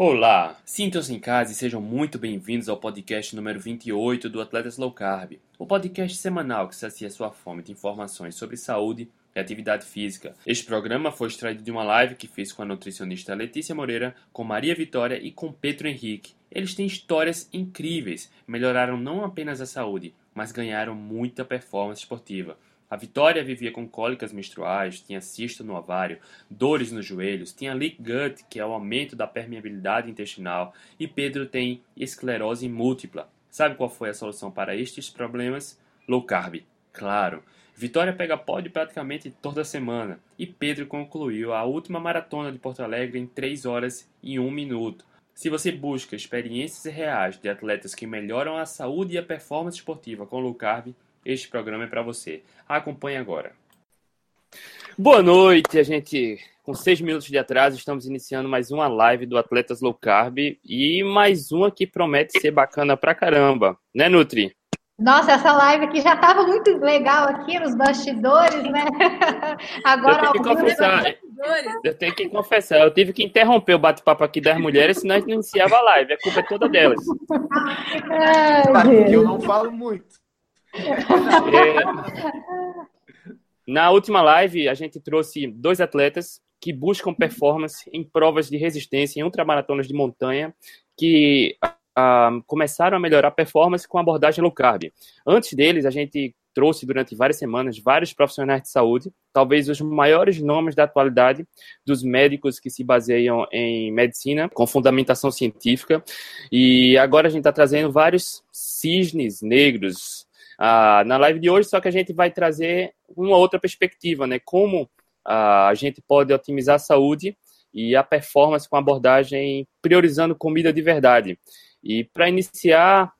Olá, sintam-se em casa e sejam muito bem-vindos ao podcast número 28 do Atletas Low Carb, o podcast semanal que sacia sua fome de informações sobre saúde e atividade física. Este programa foi extraído de uma live que fiz com a nutricionista Letícia Moreira, com Maria Vitória e com Pedro Henrique. Eles têm histórias incríveis, melhoraram não apenas a saúde, mas ganharam muita performance esportiva. A Vitória vivia com cólicas menstruais, tinha cisto no ovário, dores nos joelhos, tinha leak gut, que é o aumento da permeabilidade intestinal, e Pedro tem esclerose múltipla. Sabe qual foi a solução para estes problemas? Low carb. Claro. Vitória pega pódio praticamente toda semana e Pedro concluiu a última maratona de Porto Alegre em 3 horas e 1 minuto. Se você busca experiências reais de atletas que melhoram a saúde e a performance esportiva com low carb, este programa é para você. Acompanhe agora. Boa noite, a gente. Com seis minutos de atraso, estamos iniciando mais uma live do Atletas Low Carb e mais uma que promete ser bacana pra caramba, né, Nutri? Nossa, essa live aqui já estava muito legal aqui nos bastidores, né? Agora eu tenho que confessar, eu tenho que confessar, eu tive que interromper o bate-papo aqui das mulheres, senão a gente não iniciava a live. A culpa é toda delas. Ai, eu não falo muito. É, na última live, a gente trouxe dois atletas que buscam performance em provas de resistência, em ultramaratonas de montanha, que uh, começaram a melhorar a performance com abordagem low carb. Antes deles, a gente trouxe durante várias semanas vários profissionais de saúde, talvez os maiores nomes da atualidade dos médicos que se baseiam em medicina, com fundamentação científica. E agora a gente está trazendo vários cisnes negros, ah, na live de hoje, só que a gente vai trazer uma outra perspectiva, né? Como ah, a gente pode otimizar a saúde e a performance com abordagem priorizando comida de verdade. E para iniciar,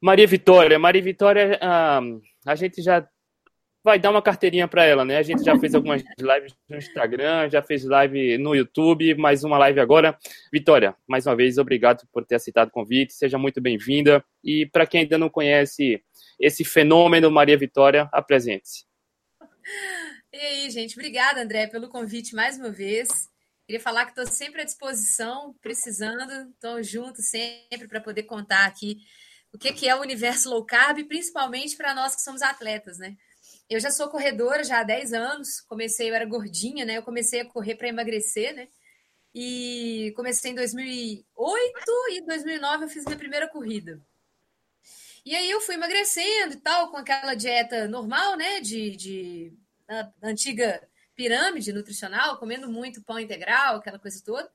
Maria Vitória. Maria Vitória, ah, a gente já vai dar uma carteirinha para ela, né? A gente já fez algumas lives no Instagram, já fez live no YouTube, mais uma live agora. Vitória, mais uma vez, obrigado por ter aceitado o convite, seja muito bem-vinda. E para quem ainda não conhece esse fenômeno Maria Vitória, apresente-se. E aí, gente, obrigada, André, pelo convite mais uma vez. Queria falar que estou sempre à disposição, precisando, estou junto sempre para poder contar aqui o que, que é o universo low carb, principalmente para nós que somos atletas, né? Eu já sou corredora já há 10 anos, comecei, eu era gordinha, né? Eu comecei a correr para emagrecer, né? E comecei em 2008 e em 2009 eu fiz minha primeira corrida. E aí eu fui emagrecendo e tal, com aquela dieta normal, né? De, de antiga pirâmide nutricional, comendo muito pão integral, aquela coisa toda.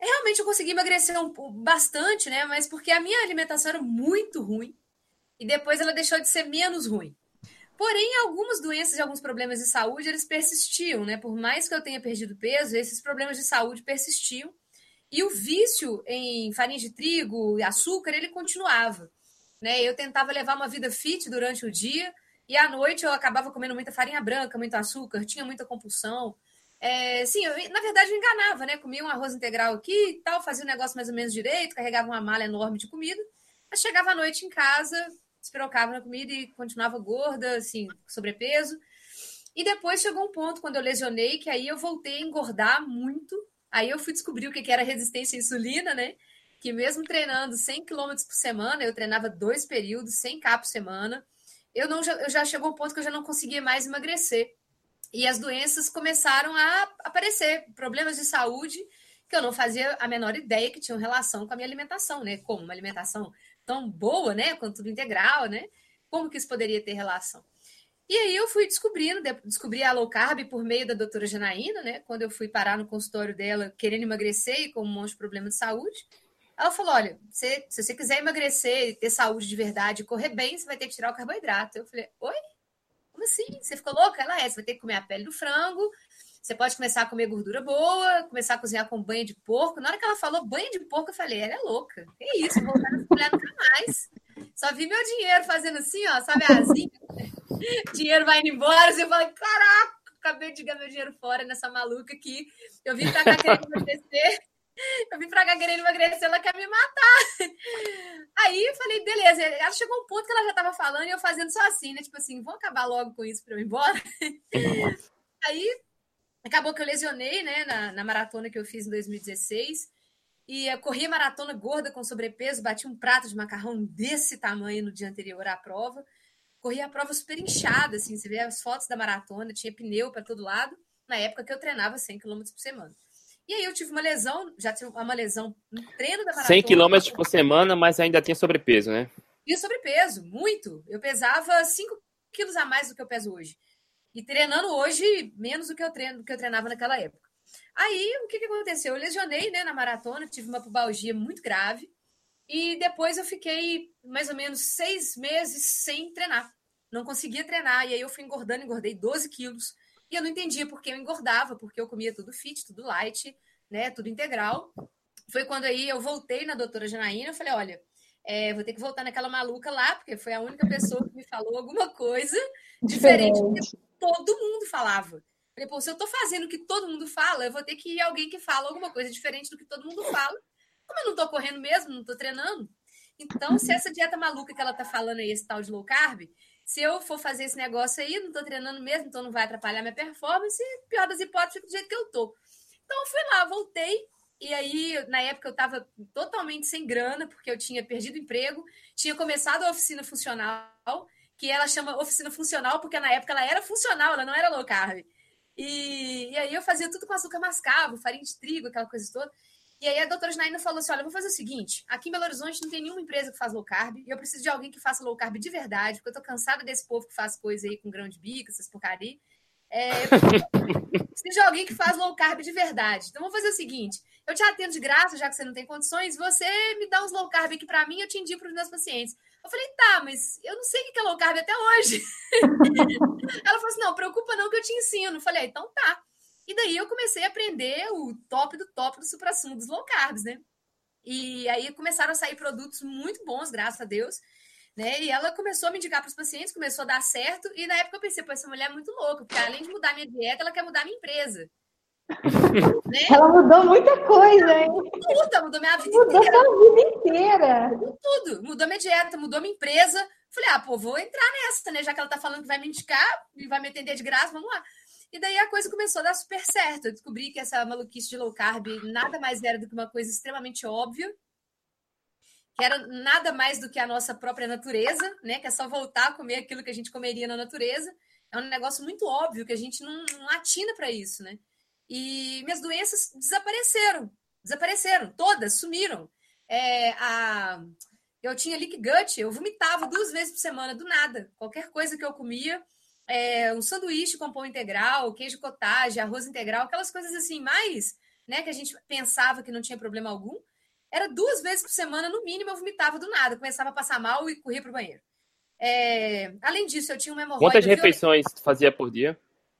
Realmente eu consegui emagrecer um, bastante, né? Mas porque a minha alimentação era muito ruim. E depois ela deixou de ser menos ruim. Porém, algumas doenças e alguns problemas de saúde, eles persistiam, né? Por mais que eu tenha perdido peso, esses problemas de saúde persistiam. E o vício em farinha de trigo e açúcar, ele continuava. Né? Eu tentava levar uma vida fit durante o dia e à noite eu acabava comendo muita farinha branca, muito açúcar, tinha muita compulsão. É, sim, eu, na verdade eu enganava, né? Comia um arroz integral aqui e tal, fazia o negócio mais ou menos direito, carregava uma mala enorme de comida, mas chegava à noite em casa, espirocava na comida e continuava gorda, assim, sobrepeso. E depois chegou um ponto, quando eu lesionei, que aí eu voltei a engordar muito. Aí eu fui descobrir o que era resistência à insulina, né? que mesmo treinando 100 km por semana, eu treinava dois períodos, 100k por semana, eu, não, eu já chegou um ponto que eu já não conseguia mais emagrecer. E as doenças começaram a aparecer, problemas de saúde que eu não fazia a menor ideia que tinham relação com a minha alimentação, né? Como uma alimentação tão boa, né? Quanto tudo integral, né? Como que isso poderia ter relação? E aí eu fui descobrindo, descobri a low carb por meio da doutora Janaína, né? Quando eu fui parar no consultório dela querendo emagrecer e com um monte de problema de saúde. Ela falou: olha, se, se você quiser emagrecer, ter saúde de verdade, correr bem, você vai ter que tirar o carboidrato. Eu falei: oi? Como assim? Você ficou louca? Ela é, você vai ter que comer a pele do frango, você pode começar a comer gordura boa, começar a cozinhar com banho de porco. Na hora que ela falou banho de porco, eu falei: ela é louca. Que isso, vou voltar nessa mulher nunca mais. Só vi meu dinheiro fazendo assim, ó, sabe, asinha. dinheiro vai indo embora. Assim, eu falei: caraca, acabei de ganhar meu dinheiro fora nessa maluca aqui. Eu vim pra cá querendo emagrecer. Eu vim pra cá querendo emagrecer, ela quer me matar. Aí eu falei, beleza. Ela chegou um ponto que ela já tava falando e eu fazendo só assim, né? Tipo assim, vamos acabar logo com isso pra eu ir embora. Aí acabou que eu lesionei, né, na, na maratona que eu fiz em 2016. e corria maratona gorda com sobrepeso, batia um prato de macarrão desse tamanho no dia anterior à prova. Corria a prova super inchada, assim, você vê as fotos da maratona, tinha pneu para todo lado, na época que eu treinava 100 km por semana. E aí eu tive uma lesão, já tive uma lesão no treino da maratona. 100 km por semana, mas ainda tinha sobrepeso, né? Tinha sobrepeso, muito. Eu pesava 5 quilos a mais do que eu peso hoje. E treinando hoje, menos do que eu, treino, do que eu treinava naquela época. Aí, o que, que aconteceu? Eu lesionei né, na maratona, tive uma pubalgia muito grave. E depois eu fiquei mais ou menos seis meses sem treinar. Não conseguia treinar. E aí eu fui engordando, engordei 12 quilos. E eu não entendia por que eu engordava, porque eu comia tudo fit, tudo light, né? Tudo integral. Foi quando aí eu voltei na doutora Janaína, eu falei, olha, é, vou ter que voltar naquela maluca lá, porque foi a única pessoa que me falou alguma coisa diferente, diferente. Todo mundo falava. Falei, pô, se eu tô fazendo o que todo mundo fala, eu vou ter que ir alguém que fala alguma coisa diferente do que todo mundo fala. Como eu não tô correndo mesmo, não tô treinando. Então, se essa dieta maluca que ela tá falando aí, esse tal de low carb, se eu for fazer esse negócio aí, não tô treinando mesmo, então não vai atrapalhar minha performance, pior das hipóteses, do jeito que eu tô. Então, eu fui lá, voltei, e aí, na época, eu estava totalmente sem grana, porque eu tinha perdido emprego, tinha começado a oficina funcional, que ela chama oficina funcional, porque na época ela era funcional, ela não era low carb. E, e aí eu fazia tudo com açúcar mascavo, farinha de trigo, aquela coisa toda. E aí a doutora Janaína falou assim: olha, eu vou fazer o seguinte: aqui em Belo Horizonte não tem nenhuma empresa que faz low carb, e eu preciso de alguém que faça low carb de verdade, porque eu tô cansada desse povo que faz coisa aí com grão de bico, essas porcaria. É, de alguém que faz low carb de verdade. Então vamos fazer o seguinte: eu te atendo de graça, já que você não tem condições, você me dá uns low carb aqui para mim, eu te indico para os meus pacientes. Eu falei, tá, mas eu não sei o que é low carb até hoje. Ela falou assim: não, preocupa não que eu te ensino. Eu falei, ah, então tá. E daí eu comecei a aprender o top do top do supra-sumo dos low carbs, né? E aí começaram a sair produtos muito bons, graças a Deus. Né? E ela começou a me indicar para os pacientes, começou a dar certo. E na época eu pensei, pô, essa mulher é muito louca, porque além de mudar minha dieta, ela quer mudar minha empresa. né? Ela mudou muita coisa, hein? Tudo, mudou minha vida mudou inteira. Mudou sua vida inteira. Mudou tudo. Mudou minha dieta, mudou minha empresa. Falei, ah, pô, vou entrar nessa, né? Já que ela tá falando que vai me indicar e vai me atender de graça, vamos lá. E daí a coisa começou a dar super certo. Eu descobri que essa maluquice de low carb nada mais era do que uma coisa extremamente óbvia, que era nada mais do que a nossa própria natureza, né? Que é só voltar a comer aquilo que a gente comeria na natureza. É um negócio muito óbvio que a gente não, não atina para isso, né? E minhas doenças desapareceram, desapareceram, todas sumiram. É, a, eu tinha leak gut, eu vomitava duas vezes por semana, do nada. Qualquer coisa que eu comia, é, um sanduíche com pão integral, queijo cottage, arroz integral, aquelas coisas assim, mais, né, que a gente pensava que não tinha problema algum. Era duas vezes por semana, no mínimo, eu vomitava do nada, começava a passar mal e corria para o banheiro. É, além disso, eu tinha uma hemorroida. Quantas refeições fazia por dia?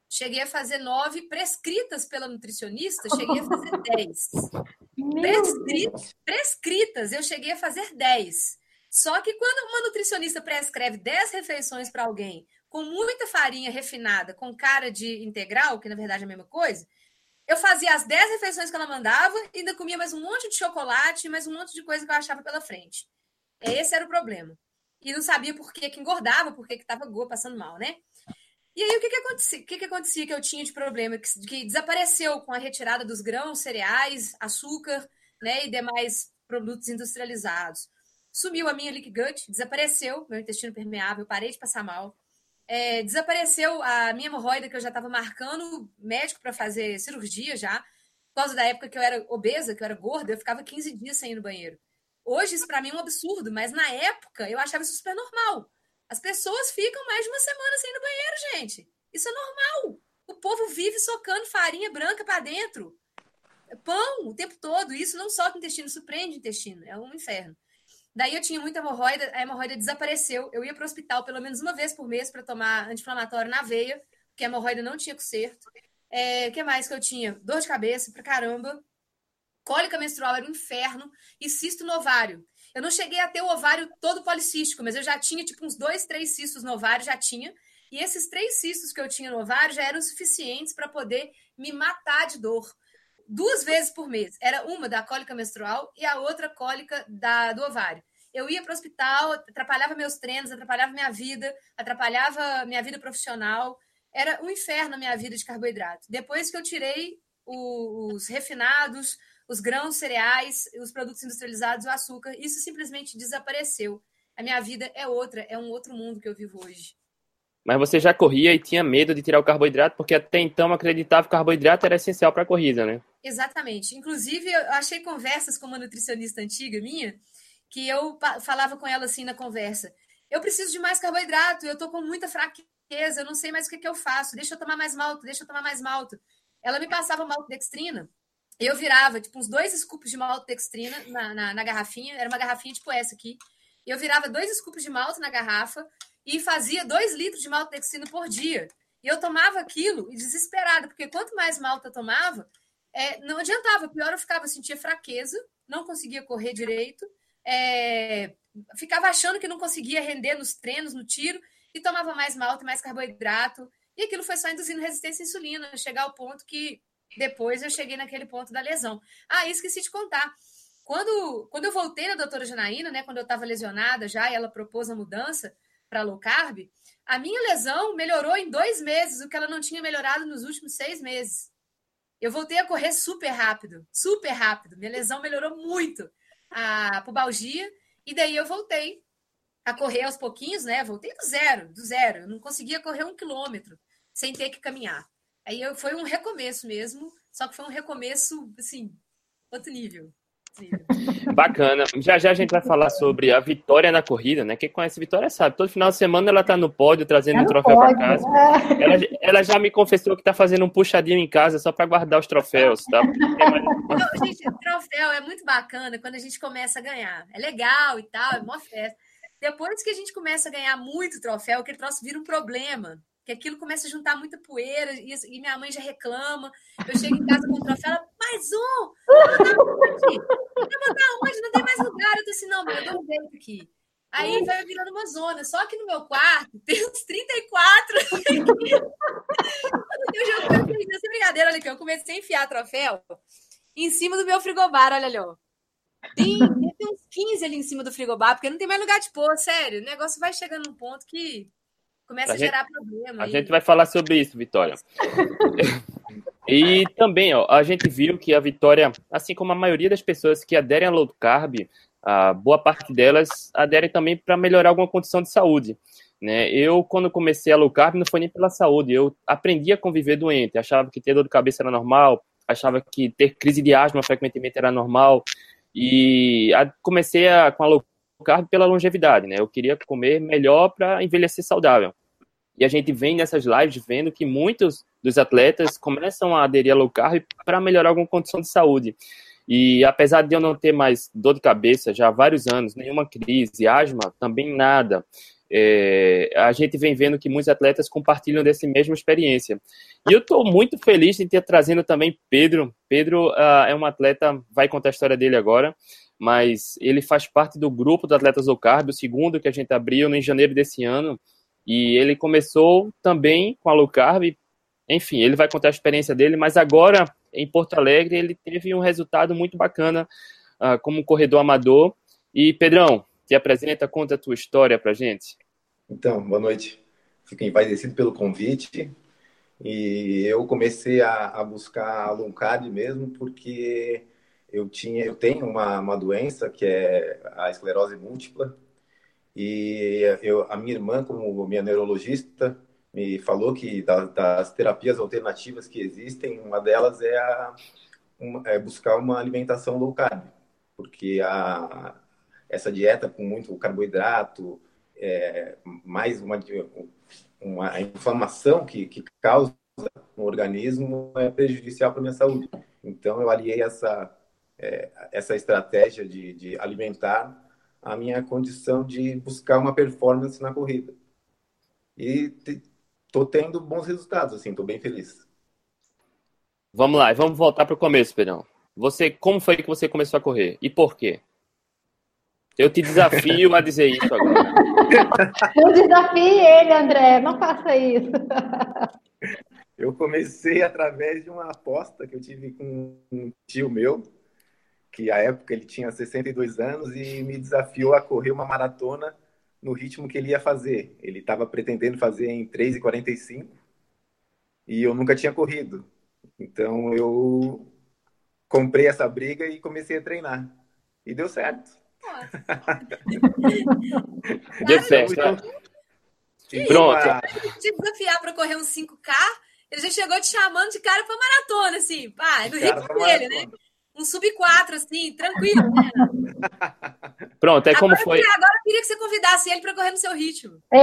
Cheguei a fazer nove prescritas pela nutricionista, cheguei a fazer dez. Prescritas, prescritas, eu cheguei a fazer dez. Só que quando uma nutricionista prescreve dez refeições para alguém com muita farinha refinada, com cara de integral, que na verdade é a mesma coisa, eu fazia as 10 refeições que ela mandava e ainda comia mais um monte de chocolate, mais um monte de coisa que eu achava pela frente. Esse era o problema. E não sabia por que, que engordava, por que estava passando mal, né? E aí, o que, que acontecia? O que, que acontecia que eu tinha de problema? Que, que desapareceu com a retirada dos grãos, cereais, açúcar, né? E demais produtos industrializados. Sumiu a minha leak gut, desapareceu meu intestino permeável, parei de passar mal. É, desapareceu a minha hemorroida, que eu já estava marcando médico para fazer cirurgia já, por causa da época que eu era obesa, que eu era gorda, eu ficava 15 dias sem ir no banheiro. Hoje isso para mim é um absurdo, mas na época eu achava isso super normal. As pessoas ficam mais de uma semana sem ir no banheiro, gente. Isso é normal. O povo vive socando farinha branca para dentro. Pão o tempo todo. Isso não só o intestino, isso prende o intestino. É um inferno. Daí eu tinha muita hemorroida, a hemorroida desapareceu. Eu ia para o hospital pelo menos uma vez por mês para tomar anti-inflamatório na veia, porque a hemorroida não tinha conserto. É, o que mais que eu tinha? Dor de cabeça pra caramba. Cólica menstrual era um inferno. E cisto no ovário. Eu não cheguei a ter o ovário todo policístico, mas eu já tinha tipo uns dois, três cistos no ovário, já tinha. E esses três cistos que eu tinha no ovário já eram suficientes para poder me matar de dor duas vezes por mês. Era uma da cólica menstrual e a outra cólica da, do ovário. Eu ia para o hospital, atrapalhava meus treinos, atrapalhava minha vida, atrapalhava minha vida profissional. Era um inferno a minha vida de carboidrato. Depois que eu tirei os refinados, os grãos, cereais, os produtos industrializados, o açúcar. Isso simplesmente desapareceu. A minha vida é outra, é um outro mundo que eu vivo hoje. Mas você já corria e tinha medo de tirar o carboidrato, porque até então acreditava que o carboidrato era essencial para a corrida, né? Exatamente. Inclusive, eu achei conversas com uma nutricionista antiga minha, que eu falava com ela assim na conversa: eu preciso de mais carboidrato, eu estou com muita fraqueza, eu não sei mais o que, que eu faço, deixa eu tomar mais malto, deixa eu tomar mais malto. Ela me passava maltodextrina, eu virava tipo uns dois scoops de maltodextrina na, na, na garrafinha, era uma garrafinha tipo essa aqui, eu virava dois scoops de malto na garrafa e fazia dois litros de maltodextrina por dia. E eu tomava aquilo desesperada, porque quanto mais malta eu tomava, é, não adiantava, pior eu ficava, sentia fraqueza, não conseguia correr direito, é, ficava achando que não conseguia render nos treinos, no tiro, e tomava mais malta, mais carboidrato, e aquilo foi só induzindo resistência à insulina, chegar ao ponto que depois eu cheguei naquele ponto da lesão. Ah, esqueci de contar. Quando, quando eu voltei na doutora Janaína, né, quando eu estava lesionada já, e ela propôs a mudança para low carb, a minha lesão melhorou em dois meses, o que ela não tinha melhorado nos últimos seis meses. Eu voltei a correr super rápido, super rápido. Minha lesão melhorou muito a pubalgia, e daí eu voltei a correr aos pouquinhos, né? Voltei do zero, do zero. Eu não conseguia correr um quilômetro sem ter que caminhar. Aí eu, foi um recomeço mesmo, só que foi um recomeço, assim, outro nível. Bacana. Já já a gente vai falar sobre a Vitória na corrida, né? Quem conhece a Vitória sabe. Todo final de semana ela tá no pódio trazendo é um troféu para casa. É. Ela, ela, já me confessou que tá fazendo um puxadinho em casa só para guardar os troféus, tá? Não, gente, troféu é muito bacana quando a gente começa a ganhar. É legal e tal, é mó festa. Depois que a gente começa a ganhar muito troféu, aquele troço vira um problema que aquilo começa a juntar muita poeira e, e, minha mãe já reclama. Eu chego em casa com o troféu, ela, mais um! Vai botar onde? Não tem mais lugar. Eu tô assim, não, eu dou um jeito aqui. Aí vai virando uma zona. Só que no meu quarto tem uns 34. eu já comecei essa brincadeira, olha aqui, eu comecei a enfiar troféu em cima do meu frigobar, olha ali, ó. Tem, tem uns 15 ali em cima do frigobar, porque não tem mais lugar de pôr, sério. O negócio vai chegando num ponto que Começa a, a gerar gente, problema. A gente vai falar sobre isso, Vitória. e também, ó, a gente viu que a Vitória, assim como a maioria das pessoas que aderem a low carb, a boa parte delas aderem também para melhorar alguma condição de saúde. Né? Eu, quando comecei a low carb, não foi nem pela saúde, eu aprendi a conviver doente, achava que ter dor de cabeça era normal, achava que ter crise de asma frequentemente era normal, e a, comecei a, com a low carb pela longevidade, né? Eu queria comer melhor para envelhecer saudável. E a gente vem nessas lives vendo que muitos dos atletas começam a aderir a low carb para melhorar alguma condição de saúde. E apesar de eu não ter mais dor de cabeça já há vários anos, nenhuma crise, asma, também nada, é, a gente vem vendo que muitos atletas compartilham dessa mesma experiência. E eu estou muito feliz de ter trazendo também Pedro. Pedro uh, é um atleta, vai contar a história dele agora, mas ele faz parte do grupo do Atletas Low Carb, o segundo que a gente abriu em janeiro desse ano, e ele começou também com a Low Carb, enfim, ele vai contar a experiência dele, mas agora em Porto Alegre ele teve um resultado muito bacana uh, como corredor amador. E Pedrão, te apresenta, conta a tua história pra gente. Então, boa noite. Fico envaidecido pelo convite. E eu comecei a, a buscar a Low Carb mesmo porque eu tinha, eu tenho uma, uma doença que é a esclerose múltipla e eu, a minha irmã, como minha neurologista, me falou que das, das terapias alternativas que existem, uma delas é, a, uma, é buscar uma alimentação low carb, porque a, essa dieta com muito carboidrato, é, mais uma, uma inflamação que, que causa no organismo é prejudicial para a minha saúde. Então, eu aliei essa é, essa estratégia de, de alimentar a minha condição de buscar uma performance na corrida. E estou tendo bons resultados, assim, estou bem feliz. Vamos lá, vamos voltar para o começo, Pedrão. Você, como foi que você começou a correr e por quê? Eu te desafio a dizer isso agora. Eu desafio ele, André, não faça isso. Eu comecei através de uma aposta que eu tive com um tio meu, que à época ele tinha 62 anos e me desafiou a correr uma maratona no ritmo que ele ia fazer. Ele estava pretendendo fazer em 3,45 e eu nunca tinha corrido. Então eu comprei essa briga e comecei a treinar. E deu certo. deu certo. Pronto. Te desafiar para correr um 5K, ele já chegou te chamando de cara para maratona, assim. Pá, no ritmo dele, né? Um sub-4, assim, tranquilo, né? Pronto, é como foi. Agora eu queria que você convidasse ele para correr no seu ritmo. É.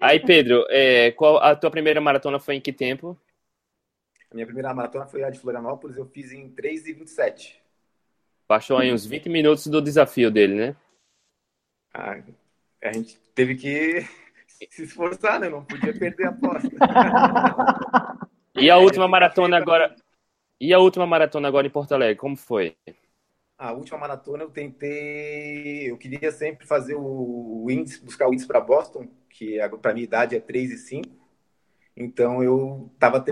Aí, Pedro, é, qual a tua primeira maratona foi em que tempo? A minha primeira maratona foi a de Florianópolis, eu fiz em 3 e 27. Baixou aí uns 20 minutos do desafio dele, né? Ah, a gente teve que se esforçar, né? Não podia perder a aposta. e a última maratona agora. E a última maratona agora em Porto Alegre, como foi? A última maratona eu tentei. Eu queria sempre fazer o índice, buscar o índice para Boston, que para minha idade é 3 e 5. Então eu estava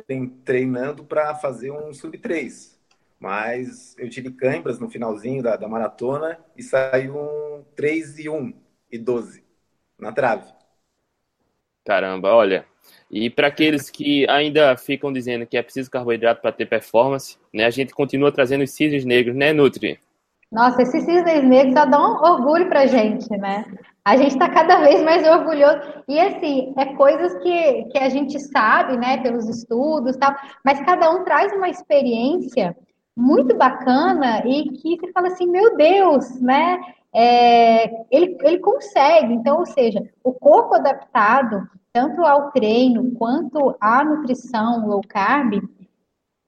treinando para fazer um sub 3. Mas eu tive câimbras no finalzinho da, da maratona e saiu um 3 e 1 e 12 na trave. Caramba, olha, e para aqueles que ainda ficam dizendo que é preciso carboidrato para ter performance, né, a gente continua trazendo os cisnes negros, né, Nutri? Nossa, esses cisnes negros só dão um orgulho para gente, né? A gente está cada vez mais orgulhoso. E assim, é coisas que, que a gente sabe, né, pelos estudos tal, mas cada um traz uma experiência muito bacana e que você fala assim, meu Deus, né? É, ele, ele consegue. Então, ou seja, o corpo adaptado tanto ao treino quanto à nutrição low carb,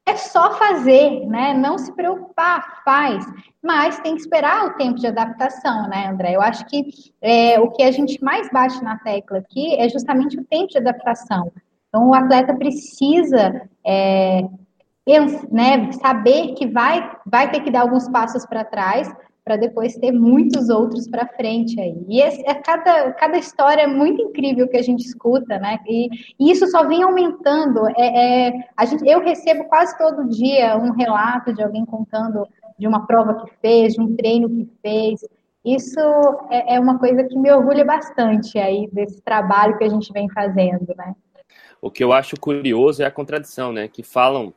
é só fazer, né? Não se preocupar, faz. Mas tem que esperar o tempo de adaptação, né, André? Eu acho que é, o que a gente mais bate na tecla aqui é justamente o tempo de adaptação. Então, o atleta precisa é, né, saber que vai, vai ter que dar alguns passos para trás para depois ter muitos outros para frente aí. E esse, é cada, cada história é muito incrível que a gente escuta, né? E, e isso só vem aumentando. É, é, a gente, eu recebo quase todo dia um relato de alguém contando de uma prova que fez, de um treino que fez. Isso é, é uma coisa que me orgulha bastante aí desse trabalho que a gente vem fazendo, né? O que eu acho curioso é a contradição, né? Que falam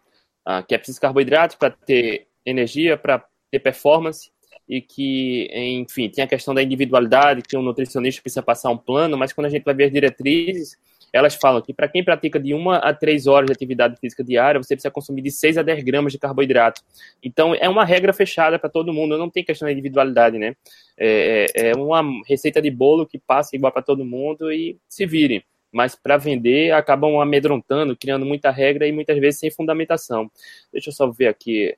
ah, que é preciso carboidrato para ter energia, para ter performance, e que, enfim, tem a questão da individualidade, que um nutricionista precisa passar um plano, mas quando a gente vai ver as diretrizes, elas falam que para quem pratica de uma a três horas de atividade física diária, você precisa consumir de 6 a 10 gramas de carboidrato. Então, é uma regra fechada para todo mundo, não tem questão de individualidade, né? É, é, é uma receita de bolo que passa igual para todo mundo e se vire. Mas para vender, acabam amedrontando, criando muita regra e muitas vezes sem fundamentação. Deixa eu só ver aqui.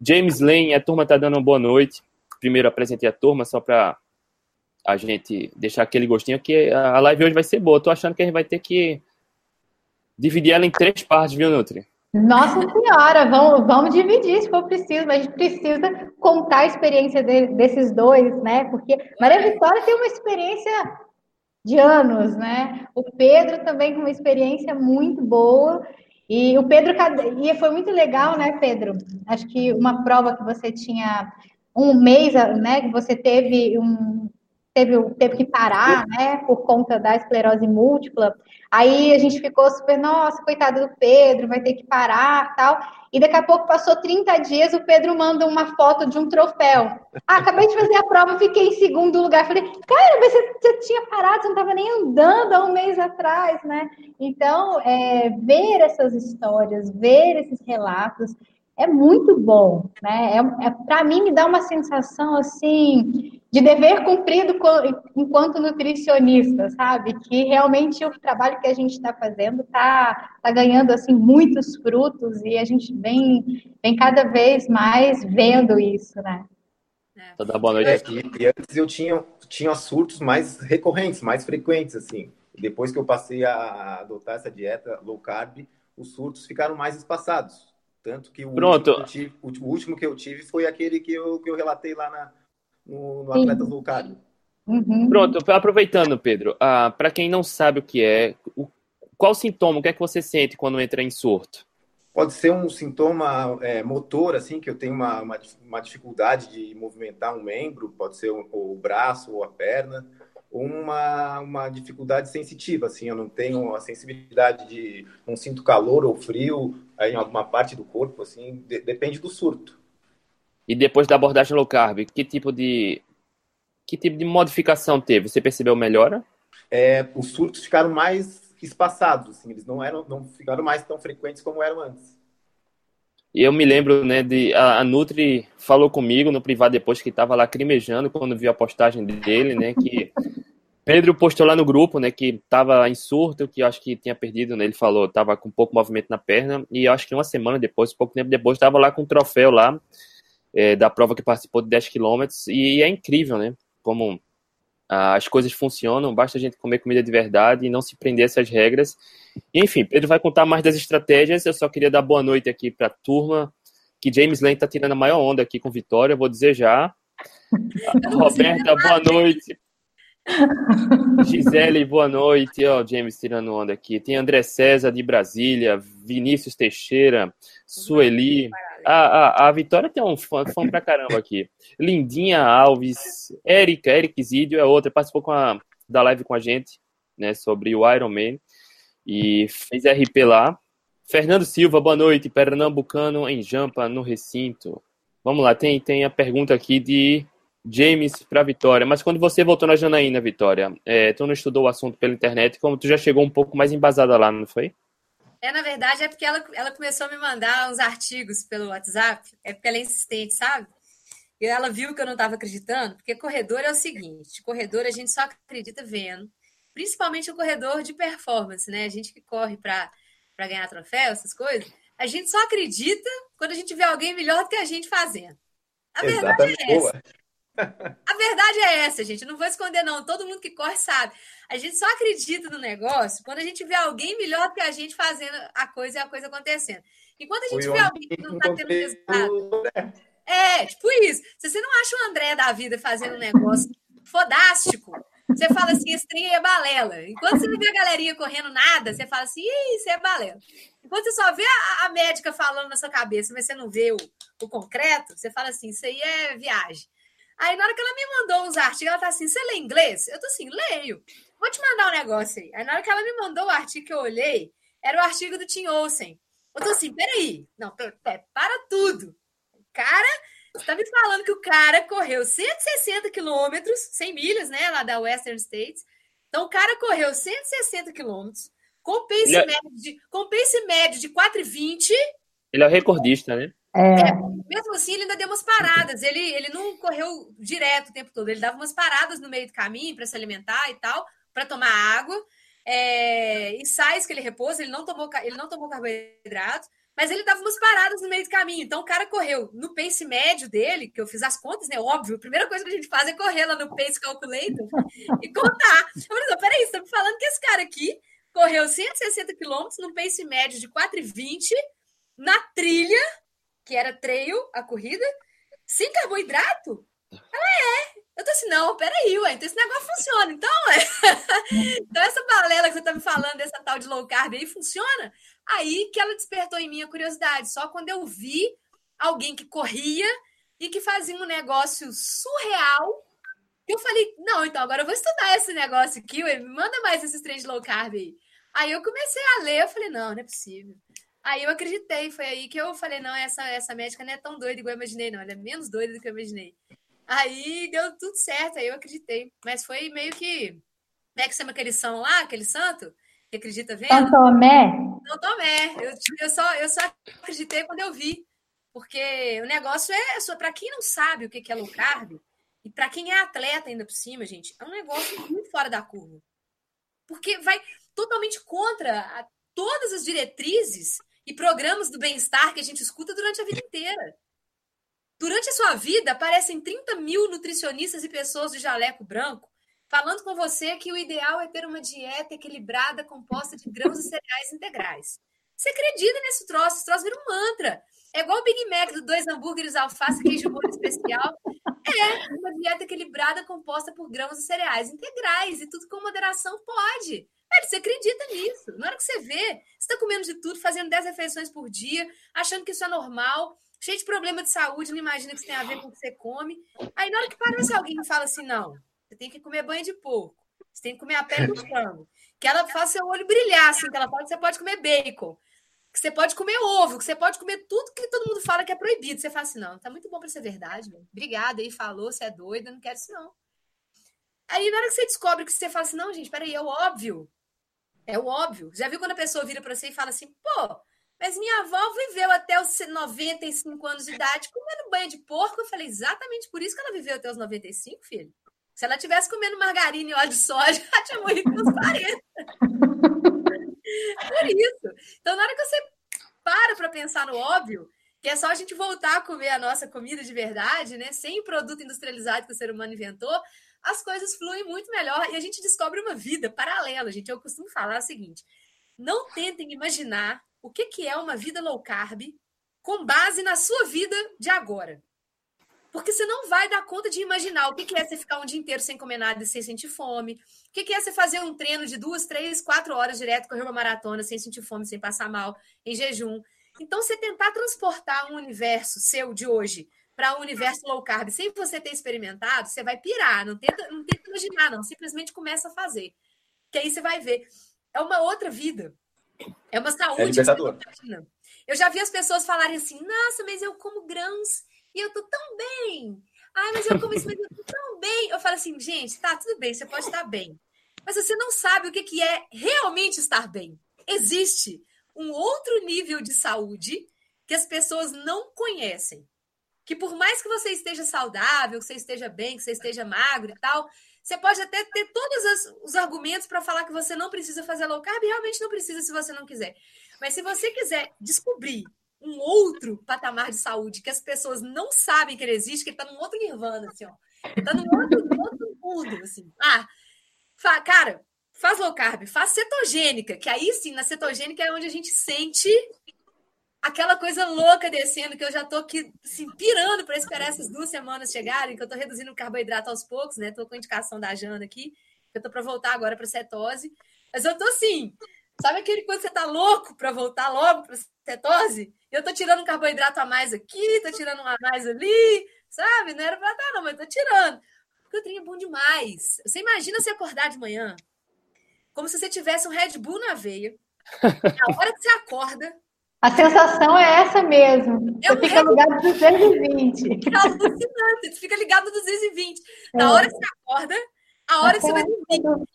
James Lane, a turma está dando uma boa noite primeiro apresentei a turma só para a gente deixar aquele gostinho que a live hoje vai ser boa. Tô achando que a gente vai ter que dividir ela em três partes, viu, Nutri? Nossa Senhora, vamos, vamos dividir se for preciso, mas a gente precisa contar a experiência de, desses dois, né? Porque Maria Vitória tem uma experiência de anos, né? O Pedro também com uma experiência muito boa. E o Pedro, e foi muito legal, né, Pedro? Acho que uma prova que você tinha um mês, né, que você teve um teve, teve que parar, né, por conta da esclerose múltipla. Aí a gente ficou super, nossa, coitado do Pedro, vai ter que parar, tal. E daqui a pouco passou 30 dias, o Pedro manda uma foto de um troféu. Ah, acabei de fazer a prova, fiquei em segundo lugar. Falei, cara, você, você tinha parado, você não estava nem andando há um mês atrás, né? Então, é, ver essas histórias, ver esses relatos, é muito bom, né? É, é para mim me dá uma sensação assim de dever cumprido enquanto nutricionista, sabe? Que realmente o trabalho que a gente está fazendo está tá ganhando assim muitos frutos e a gente vem, vem cada vez mais vendo isso, né? É. Toda boa noite. É, e, e, antes eu tinha, tinha surtos mais recorrentes, mais frequentes, assim. Depois que eu passei a adotar essa dieta low carb, os surtos ficaram mais espaçados. Tanto que o, Pronto. Último, que tive, o último que eu tive foi aquele que eu, que eu relatei lá na, no, no Atletas Low Carb. Uhum. Pronto, aproveitando, Pedro, ah, para quem não sabe o que é, o, qual sintoma, o que é que você sente quando entra em surto? Pode ser um sintoma é, motor, assim, que eu tenho uma, uma, uma, dificuldade de movimentar um membro, pode ser o, o braço ou a perna. uma, uma dificuldade sensitiva, assim, eu não tenho a sensibilidade de não sinto calor ou frio em alguma parte do corpo, assim, de, depende do surto. E depois da abordagem low carb, que tipo de que tipo de modificação teve? Você percebeu melhora? É, os surtos ficaram mais espaçados, assim, eles não eram, não ficaram mais tão frequentes como eram antes. E eu me lembro, né, de a, a Nutri falou comigo no privado depois que estava lacrimejando quando viu a postagem dele, né, que Pedro postou lá no grupo, né, que estava em surto, que eu acho que tinha perdido, né, ele falou, estava com pouco movimento na perna, e acho que uma semana depois, pouco tempo depois, estava lá com o troféu lá, é, da prova que participou de 10 quilômetros, e é incrível, né, como ah, as coisas funcionam, basta a gente comer comida de verdade e não se prender a essas regras. E, enfim, Pedro vai contar mais das estratégias. Eu só queria dar boa noite aqui para a turma, que James Lane está tirando a maior onda aqui com Vitória, vou dizer já. Roberta, boa noite. Gisele, boa noite. Ó, James tirando onda aqui. Tem André César de Brasília, Vinícius Teixeira, Sueli, a, a, a Vitória tem um fã, fã pra caramba aqui. Lindinha Alves, Érica, Eric Zidio é outra, participou com a, da live com a gente, né, sobre o Iron Man, e fez RP lá. Fernando Silva, boa noite, Pernambucano em Jampa, no recinto. Vamos lá, tem, tem a pergunta aqui de James para Vitória. Mas quando você voltou na Janaína, Vitória, é, tu não estudou o assunto pela internet, como tu já chegou um pouco mais embasada lá, não foi? É, na verdade, é porque ela, ela começou a me mandar uns artigos pelo WhatsApp. É porque ela é insistente, sabe? E ela viu que eu não estava acreditando, porque corredor é o seguinte: corredor a gente só acredita vendo, principalmente o corredor de performance, né? A gente que corre para ganhar troféu, essas coisas, a gente só acredita quando a gente vê alguém melhor do que a gente fazendo. A verdade é essa. A verdade é essa, gente. não vou esconder, não. Todo mundo que corre sabe. A gente só acredita no negócio quando a gente vê alguém melhor que a gente fazendo a coisa e a coisa acontecendo. Enquanto a gente vê alguém que não está tendo resultado. É, tipo isso. Se você não acha o André da vida fazendo um negócio fodástico, você fala assim, esse trem é balela. Enquanto você não vê a galerinha correndo nada, você fala assim, isso é balela. Enquanto você só vê a, a, médica falando na sua cabeça, mas você não vê o, o concreto, você fala assim, isso aí é viagem. Aí, na hora que ela me mandou uns artigos, ela tá assim: você lê inglês? Eu tô assim, leio. Vou te mandar um negócio aí. Aí, na hora que ela me mandou o artigo que eu olhei, era o artigo do Tim Olsen. Eu tô assim: peraí, não, para tudo. Cara, você tá me falando que o cara correu 160 quilômetros, 100 milhas, né, lá da Western States. Então, o cara correu 160 quilômetros, com pace, é... médio de, com pace médio de 4,20. Ele é o recordista, né? É. É, mesmo assim, ele ainda deu umas paradas. Ele, ele não correu direto o tempo todo. Ele dava umas paradas no meio do caminho para se alimentar e tal, para tomar água. É, ensaios que ele repousa, ele não tomou, ele não tomou carboidrato, mas ele dava umas paradas no meio do caminho. Então o cara correu no pace médio dele, que eu fiz as contas, né? Óbvio, a primeira coisa que a gente faz é correr lá no pace calculator e contar. Eu falei, peraí, você tá me falando que esse cara aqui correu 160 quilômetros no pace médio de 4,20 na trilha que era trail, a corrida, sem carboidrato? Ela é. Eu tô assim, não, peraí, ué, então esse negócio funciona. Então, é. então essa balela que você tá me falando, dessa tal de low carb aí, funciona? Aí que ela despertou em mim a curiosidade. Só quando eu vi alguém que corria e que fazia um negócio surreal, eu falei, não, então agora eu vou estudar esse negócio aqui, ué, me manda mais esses três de low carb aí. Aí eu comecei a ler, eu falei, não, não é possível. Aí eu acreditei, foi aí que eu falei, não, essa, essa médica não é tão doida igual eu imaginei, não. Ela é menos doida do que eu imaginei. Aí deu tudo certo, aí eu acreditei. Mas foi meio que. Como é que chama aquele são lá, aquele santo? Que acredita vendo? São Tomé? São Tomé. Eu, eu, só, eu só acreditei quando eu vi. Porque o negócio é, só para quem não sabe o que é low carb, e para quem é atleta ainda por cima, gente, é um negócio muito fora da curva. Porque vai totalmente contra a, todas as diretrizes e programas do bem-estar que a gente escuta durante a vida inteira. Durante a sua vida, aparecem 30 mil nutricionistas e pessoas de jaleco branco falando com você que o ideal é ter uma dieta equilibrada composta de grãos e cereais integrais. Você acredita nesse troço? Esse troço vira um mantra. É igual o Big Mac do dois hambúrgueres, alface, queijo molho especial. É uma dieta equilibrada composta por grãos e cereais integrais. E tudo com moderação pode. Velho, você acredita nisso. Na hora que você vê, você está comendo de tudo, fazendo 10 refeições por dia, achando que isso é normal, cheio de problema de saúde, não imagina que isso tem a ver com o que você come. Aí, na hora que parece alguém fala assim: não, você tem que comer banho de porco, Você tem que comer a pele do frango. Que ela faça seu olho brilhar, assim, que ela fala que você pode comer bacon, que você pode comer ovo, que você pode comer tudo que todo mundo fala que é proibido. Você fala assim, não, tá muito bom para ser verdade, meu. Obrigada aí, falou, você é doida, não quero isso não. Aí na hora que você descobre que você fala assim, não, gente, peraí, é óbvio. É o óbvio. Já viu quando a pessoa vira para você e fala assim, pô, mas minha avó viveu até os 95 anos de idade comendo banho de porco. Eu falei, exatamente por isso que ela viveu até os 95, filho. Se ela tivesse comendo margarina e óleo de soja, ela tinha morrido com os 40. Por isso. Então, na hora que você para para pensar no óbvio, que é só a gente voltar a comer a nossa comida de verdade, né? Sem o produto industrializado que o ser humano inventou, as coisas fluem muito melhor e a gente descobre uma vida paralela, gente. Eu costumo falar o seguinte: não tentem imaginar o que, que é uma vida low carb com base na sua vida de agora. Porque você não vai dar conta de imaginar o que é você ficar um dia inteiro sem comer nada e sem sentir fome. O que é você fazer um treino de duas, três, quatro horas direto, correr uma maratona sem sentir fome, sem passar mal, em jejum. Então, você tentar transportar um universo seu de hoje para um universo low carb sem você ter experimentado, você vai pirar. Não tenta, não tenta imaginar, não. Simplesmente começa a fazer. Que aí você vai ver. É uma outra vida. É uma saúde. É eu já vi as pessoas falarem assim: nossa, mas eu como grãos e eu tô tão bem. Ai, mas eu como isso, mas eu tô tão bem. Eu falo assim, gente, tá, tudo bem, você pode estar bem. Mas você não sabe o que, que é realmente estar bem. Existe um outro nível de saúde que as pessoas não conhecem. Que por mais que você esteja saudável, que você esteja bem, que você esteja magro e tal, você pode até ter todos os argumentos para falar que você não precisa fazer low carb, e realmente não precisa se você não quiser. Mas se você quiser descobrir um outro patamar de saúde que as pessoas não sabem que ele existe, que ele está num outro nirvana, assim, ó. Está num outro, outro mundo, assim. Ah, fa, cara, faz low carb, faz cetogênica, que aí sim, na cetogênica é onde a gente sente aquela coisa louca descendo, que eu já tô aqui assim, pirando para esperar essas duas semanas chegarem, que eu tô reduzindo o carboidrato aos poucos, né? Tô com a indicação da Jana aqui, que eu tô para voltar agora para cetose. Mas eu tô assim, sabe aquele quando você tá louco para voltar logo para cetose? Eu tô tirando um carboidrato a mais aqui, tô tirando um a mais ali, sabe? Não era pra dar, não, mas tô tirando. Porque o trem é bom demais. Você imagina se acordar de manhã, como se você tivesse um Red Bull na veia. Na hora que você acorda. A sensação é essa mesmo. É você fica ligado no 220. É alucinante. Você fica ligado no 220. Na é. hora que você acorda, a hora que você vai dormir.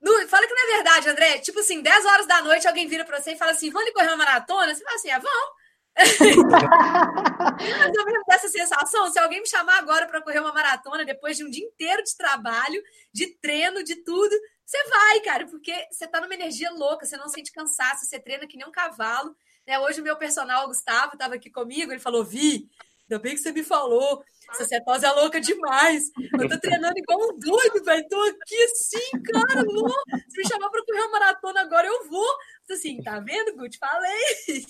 No, fala que não é verdade, André. Tipo assim, 10 horas da noite, alguém vira pra você e fala assim: vamos correr uma maratona? Você fala assim: ah, vamos. Mais ou menos dessa sensação. Se alguém me chamar agora para correr uma maratona depois de um dia inteiro de trabalho, de treino, de tudo, você vai, cara, porque você tá numa energia louca, você não sente cansaço, você treina que nem um cavalo. Né? Hoje o meu personal, o Gustavo, estava aqui comigo, ele falou: Vi, ainda bem que você me falou. Essa cetose é louca demais. Eu tô treinando igual um doido, velho. Tô aqui assim, cara, louco. Se me chamar para correr uma maratona agora, eu vou. Assim, tá vendo, Guti? Falei.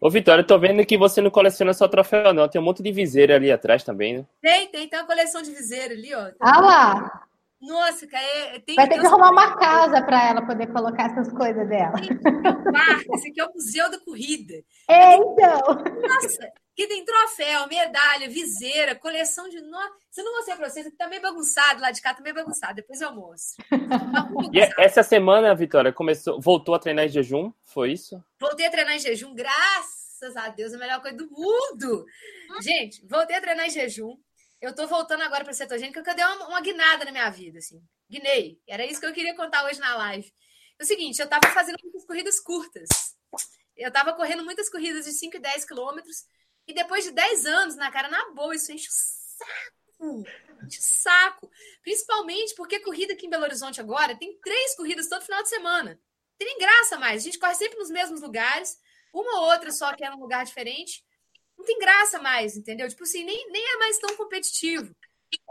Ô, Vitória, eu tô vendo que você não coleciona só troféu, não. Tem um monte de viseira ali atrás também, né? Tem, tem. Tem uma coleção de viseira ali, ó. Ah lá! Nossa, é, tem, Vai ter que arrumar uma casa para ela poder colocar essas coisas dela. esse aqui é o Museu da Corrida. É, então. Nossa, que tem troféu, medalha, viseira, coleção de. Você não mostrei para vocês, tá meio bagunçado lá de cá, tá meio bagunçado. Depois eu mostro. Tá e essa semana, Vitória, começou, voltou a treinar em jejum? Foi isso? Voltei a treinar em jejum, graças a Deus, a melhor coisa do mundo. Gente, voltei a treinar em jejum. Eu tô voltando agora para cetogênica, porque eu dei uma, uma guinada na minha vida, assim. Guinei. Era isso que eu queria contar hoje na live. É o seguinte, eu tava fazendo muitas corridas curtas. Eu tava correndo muitas corridas de 5 e 10 quilômetros. E depois de 10 anos, na cara, na boa, isso enche o saco. Enche o saco. Principalmente porque corrida aqui em Belo Horizonte agora tem três corridas todo final de semana. Tem graça mais. A gente corre sempre nos mesmos lugares. Uma ou outra só que é num lugar diferente não tem graça mais, entendeu? Tipo assim, nem, nem é mais tão competitivo.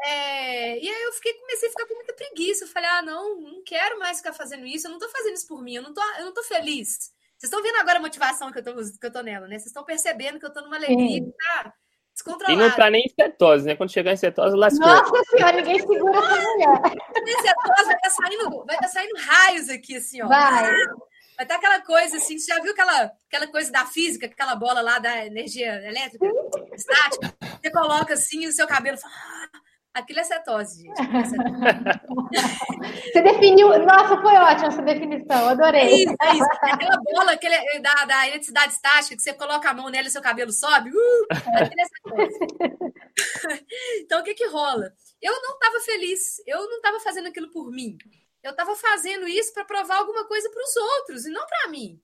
É, e aí eu fiquei, comecei a ficar com muita preguiça. Eu falei, ah, não, não quero mais ficar fazendo isso, eu não tô fazendo isso por mim, eu não tô, eu não tô feliz. Vocês estão vendo agora a motivação que eu tô, que eu tô nela, né? Vocês estão percebendo que eu tô numa alegria que tá descontrolada. E não tá nem em cetose, né? Quando chegar em cetose, lascou. Nossa senhora, ninguém segura essa mulher. Em cetose vai tá saindo, vai tá saindo raios aqui, assim, ó. Vai. Vai estar aquela coisa assim, você já viu aquela, aquela coisa da física, aquela bola lá da energia elétrica, estática? Você coloca assim o seu cabelo fala, ah, Aquilo é cetose, gente. Você definiu. Nossa, foi ótima essa definição, adorei. É isso, é isso. Aquela bola aquele, é da, da eletricidade estática que você coloca a mão nela e seu cabelo sobe. Uh, aquilo é cetose. então, o que que rola? Eu não estava feliz. Eu não estava fazendo aquilo por mim. Eu estava fazendo isso para provar alguma coisa para os outros e não para mim.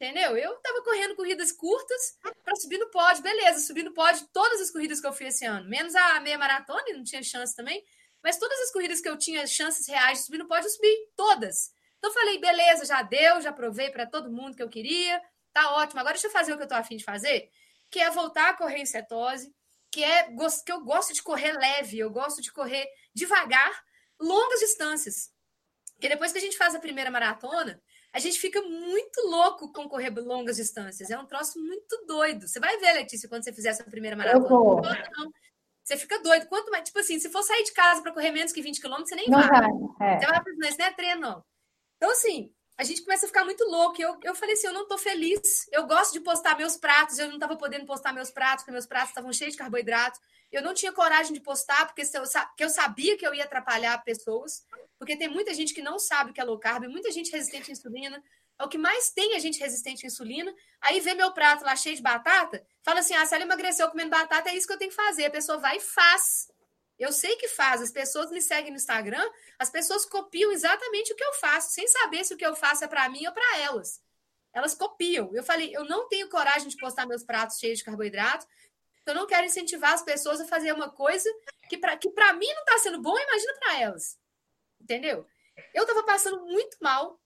Entendeu? Eu estava correndo corridas curtas para subir no pódio, beleza, subir no pódio todas as corridas que eu fiz esse ano, menos a meia maratona, não tinha chance também, mas todas as corridas que eu tinha chances reais de subir no pódio, eu subi todas. Então falei, beleza, já deu, já provei para todo mundo que eu queria, tá ótimo. Agora deixa eu fazer o que eu tô afim de fazer, que é voltar a correr em cetose, que é que eu gosto de correr leve, eu gosto de correr devagar, longas distâncias. Porque depois que a gente faz a primeira maratona, a gente fica muito louco com correr longas distâncias. É um troço muito doido. Você vai ver, Letícia, quando você fizer essa primeira maratona. Não, não. Você fica doido. Quanto mais, tipo assim, se for sair de casa para correr menos que 20 quilômetros, você nem não vai. vai. É. Você vai falar, isso não é treino, não. Então, assim, a gente começa a ficar muito louco. Eu, eu falei assim, eu não tô feliz. Eu gosto de postar meus pratos. Eu não estava podendo postar meus pratos, porque meus pratos estavam cheios de carboidrato. Eu não tinha coragem de postar, porque eu, porque eu sabia que eu ia atrapalhar pessoas. Porque tem muita gente que não sabe o que é low carb, muita gente resistente à insulina. É o que mais tem a gente resistente à insulina. Aí vê meu prato lá cheio de batata, fala assim: ah, se ela emagreceu comendo batata, é isso que eu tenho que fazer. A pessoa vai e faz. Eu sei que faz. As pessoas me seguem no Instagram, as pessoas copiam exatamente o que eu faço, sem saber se o que eu faço é para mim ou para elas. Elas copiam. Eu falei: eu não tenho coragem de postar meus pratos cheios de carboidrato. Eu não quero incentivar as pessoas a fazer uma coisa que para que mim não está sendo bom, imagina para elas entendeu? Eu estava passando muito mal.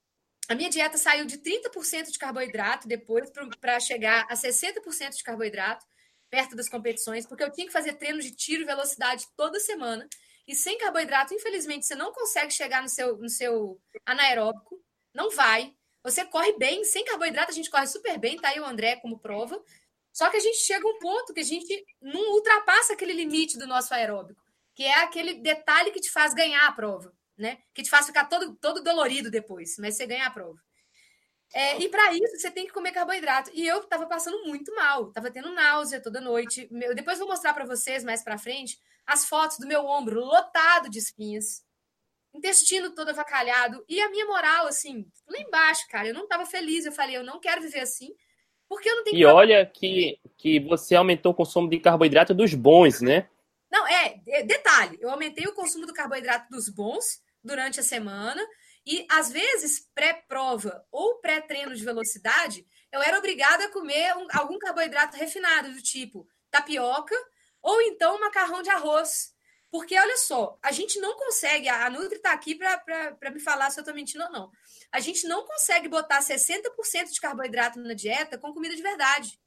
A minha dieta saiu de 30% de carboidrato depois para chegar a 60% de carboidrato perto das competições, porque eu tinha que fazer treino de tiro e velocidade toda semana. E sem carboidrato, infelizmente, você não consegue chegar no seu, no seu anaeróbico. Não vai. Você corre bem, sem carboidrato a gente corre super bem, tá aí o André como prova. Só que a gente chega a um ponto que a gente não ultrapassa aquele limite do nosso aeróbico, que é aquele detalhe que te faz ganhar a prova né? Que te faz ficar todo, todo dolorido depois, mas você ganha a prova. É, e para isso você tem que comer carboidrato. E eu estava passando muito mal, estava tendo náusea toda noite. Eu, depois vou mostrar para vocês mais para frente as fotos do meu ombro lotado de espinhas, intestino todo avacalhado e a minha moral assim lá embaixo, cara. Eu não estava feliz. Eu falei, eu não quero viver assim. Porque eu não tenho E olha que, que você aumentou o consumo de carboidrato dos bons, né? Não, é, detalhe, eu aumentei o consumo do carboidrato dos bons durante a semana e às vezes pré-prova ou pré-treino de velocidade, eu era obrigada a comer um, algum carboidrato refinado do tipo tapioca ou então macarrão de arroz. Porque olha só, a gente não consegue, a Nutri está aqui para me falar se eu estou mentindo ou não. A gente não consegue botar 60% de carboidrato na dieta com comida de verdade.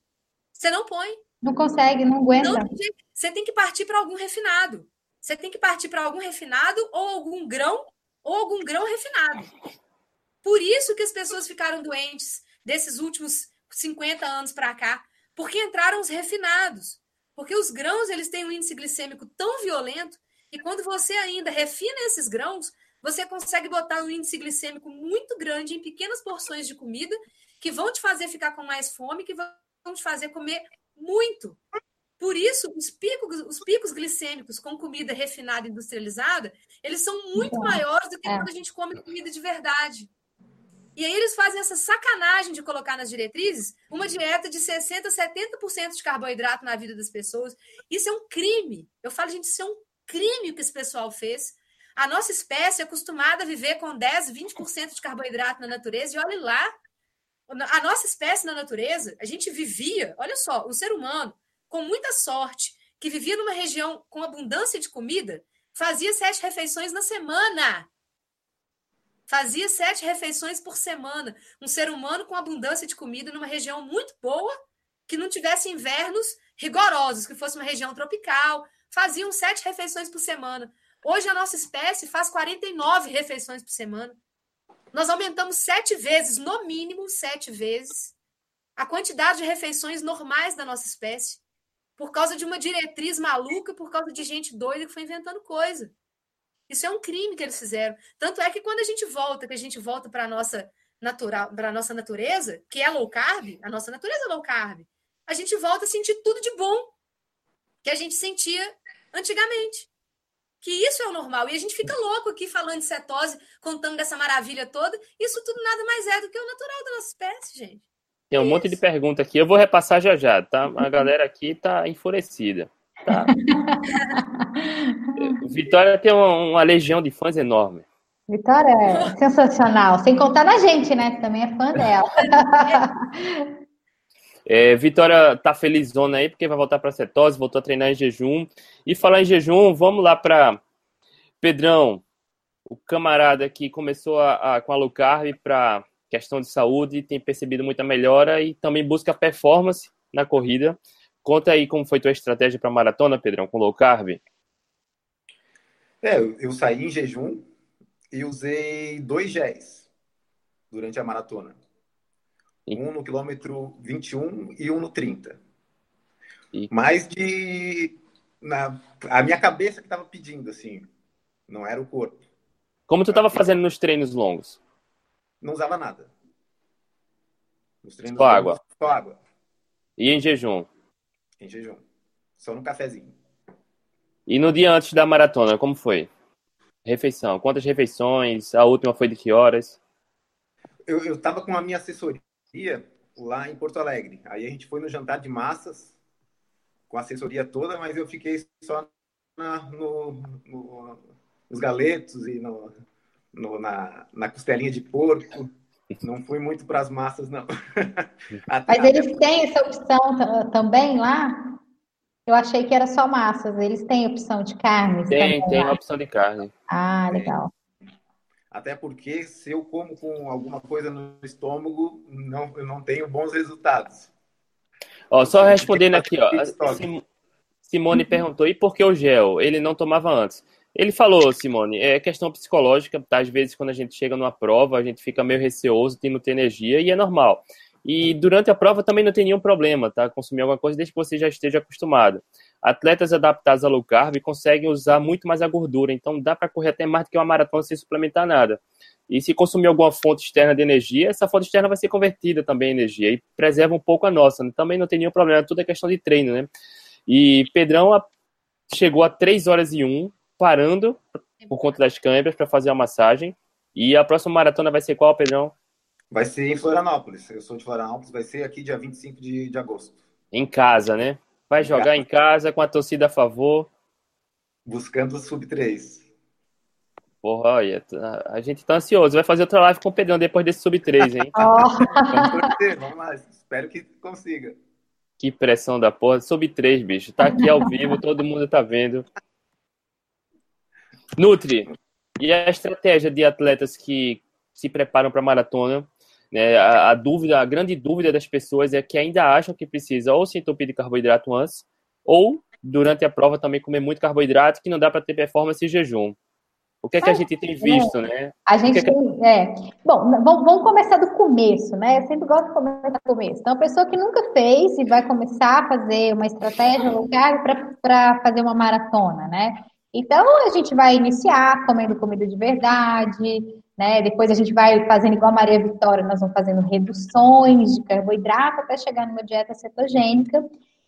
Você não põe. Não consegue, não aguenta. Não, você tem que partir para algum refinado. Você tem que partir para algum refinado ou algum grão ou algum grão refinado. Por isso que as pessoas ficaram doentes desses últimos 50 anos para cá, porque entraram os refinados. Porque os grãos eles têm um índice glicêmico tão violento que quando você ainda refina esses grãos, você consegue botar um índice glicêmico muito grande em pequenas porções de comida que vão te fazer ficar com mais fome, que vão te fazer comer muito. Por isso, os picos, os picos glicêmicos com comida refinada industrializada, eles são muito maiores do que é. quando a gente come comida de verdade. E aí eles fazem essa sacanagem de colocar nas diretrizes uma dieta de 60%, 70% de carboidrato na vida das pessoas. Isso é um crime. Eu falo, gente, isso é um crime que esse pessoal fez. A nossa espécie é acostumada a viver com 10, 20% de carboidrato na natureza, e olhe lá, a nossa espécie na natureza, a gente vivia, olha só, o ser humano, com muita sorte, que vivia numa região com abundância de comida, fazia sete refeições na semana. Fazia sete refeições por semana. Um ser humano com abundância de comida numa região muito boa, que não tivesse invernos rigorosos, que fosse uma região tropical, faziam sete refeições por semana. Hoje a nossa espécie faz 49 refeições por semana. Nós aumentamos sete vezes, no mínimo sete vezes, a quantidade de refeições normais da nossa espécie, por causa de uma diretriz maluca, por causa de gente doida que foi inventando coisa. Isso é um crime que eles fizeram. Tanto é que quando a gente volta, que a gente volta para a nossa natural, para nossa natureza, que é low carb, a nossa natureza é low carb, a gente volta a sentir tudo de bom que a gente sentia antigamente. Que isso é o normal. E a gente fica louco aqui falando de cetose, contando dessa maravilha toda. Isso tudo nada mais é do que o natural da nossa espécie, gente. Tem um isso. monte de pergunta aqui. Eu vou repassar já já, tá? A galera aqui tá enfurecida. Tá? Vitória tem uma, uma legião de fãs enorme. Vitória é sensacional. Sem contar na gente, né? Que também é fã dela. É, Vitória tá felizona aí porque vai voltar para cetose, voltou a treinar em jejum. E falar em jejum, vamos lá para Pedrão, o camarada que começou a, a com a low para questão de saúde, tem percebido muita melhora e também busca performance na corrida. Conta aí como foi tua estratégia para maratona, Pedrão, com low carb. É, eu saí em jejum e usei dois géis durante a maratona. Um no quilômetro 21 e um no 30. E... Mais de. Na... A minha cabeça que estava pedindo, assim. Não era o corpo. Como tu estava fazendo nos treinos longos? Não usava nada. Nos treinos só longos, água. Só água. E em jejum? Em jejum. Só no cafezinho. E no dia antes da maratona, como foi? Refeição. Quantas refeições? A última foi de que horas? Eu, eu tava com a minha assessoria lá em Porto Alegre. Aí a gente foi no jantar de massas com a assessoria toda, mas eu fiquei só na, no, no, nos galetos e no, no, na, na costelinha de porco. Não fui muito para as massas, não. Mas eles têm essa opção também lá? Eu achei que era só massas. Eles têm opção de carne? Tem, tem lá? opção de carne. Ah, legal. Até porque se eu como com alguma coisa no estômago, não, eu não tenho bons resultados. Ó, só respondendo aqui, ó. Simone perguntou, e por que o gel? Ele não tomava antes. Ele falou, Simone, é questão psicológica, tá? Às vezes, quando a gente chega numa prova, a gente fica meio receoso de não ter energia, e é normal. E durante a prova também não tem nenhum problema, tá? Consumir alguma coisa desde que você já esteja acostumado. Atletas adaptados a low carb conseguem usar muito mais a gordura, então dá para correr até mais do que uma maratona sem suplementar nada. E se consumir alguma fonte externa de energia, essa fonte externa vai ser convertida também em energia e preserva um pouco a nossa. Né? Também não tem nenhum problema, tudo é questão de treino, né? E Pedrão chegou a 3 horas e 1, parando por conta das câimbras para fazer a massagem. E a próxima maratona vai ser qual, Pedrão? Vai ser em Florianópolis. Eu sou de Florianópolis, vai ser aqui dia 25 de, de agosto. Em casa, né? Vai jogar em casa com a torcida a favor. Buscando o sub-3. Porra, olha, a gente tá ansioso. Vai fazer outra live com o Pedrão depois desse sub-3, hein? vamos torcer, vamos lá. Espero que consiga. Que pressão da porra. Sub-3, bicho. Tá aqui ao vivo, todo mundo tá vendo. Nutri, e a estratégia de atletas que se preparam para maratona? Né? A, a, dúvida, a grande dúvida das pessoas é que ainda acham que precisa ou se entupir de carboidrato antes, ou durante a prova também comer muito carboidrato, que não dá para ter performance em jejum. O que é que a gente tem visto, é, né? A gente que é que... é. Bom, vamos começar do começo, né? Eu sempre gosto de começar do começo. Então, a pessoa que nunca fez e vai começar a fazer uma estratégia local para fazer uma maratona, né? Então, a gente vai iniciar comendo comida de verdade, né? Depois a gente vai fazendo igual a Maria Vitória, nós vamos fazendo reduções de carboidrato até chegar numa dieta cetogênica.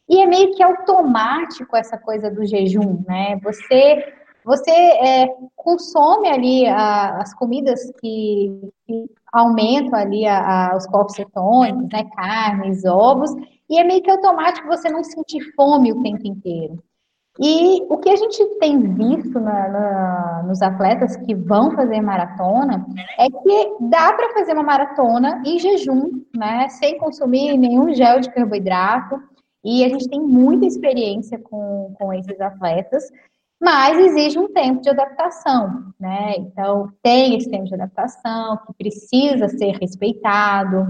E é meio que automático essa coisa do jejum, né? Você você é, consome ali a, as comidas que, que aumentam ali a, a, os corpos cetônicos, né? Carnes, ovos, e é meio que automático você não sentir fome o tempo inteiro. E o que a gente tem visto na, na, nos atletas que vão fazer maratona é que dá para fazer uma maratona em jejum, né, sem consumir nenhum gel de carboidrato. E a gente tem muita experiência com, com esses atletas, mas exige um tempo de adaptação, né? Então, tem esse tempo de adaptação que precisa ser respeitado,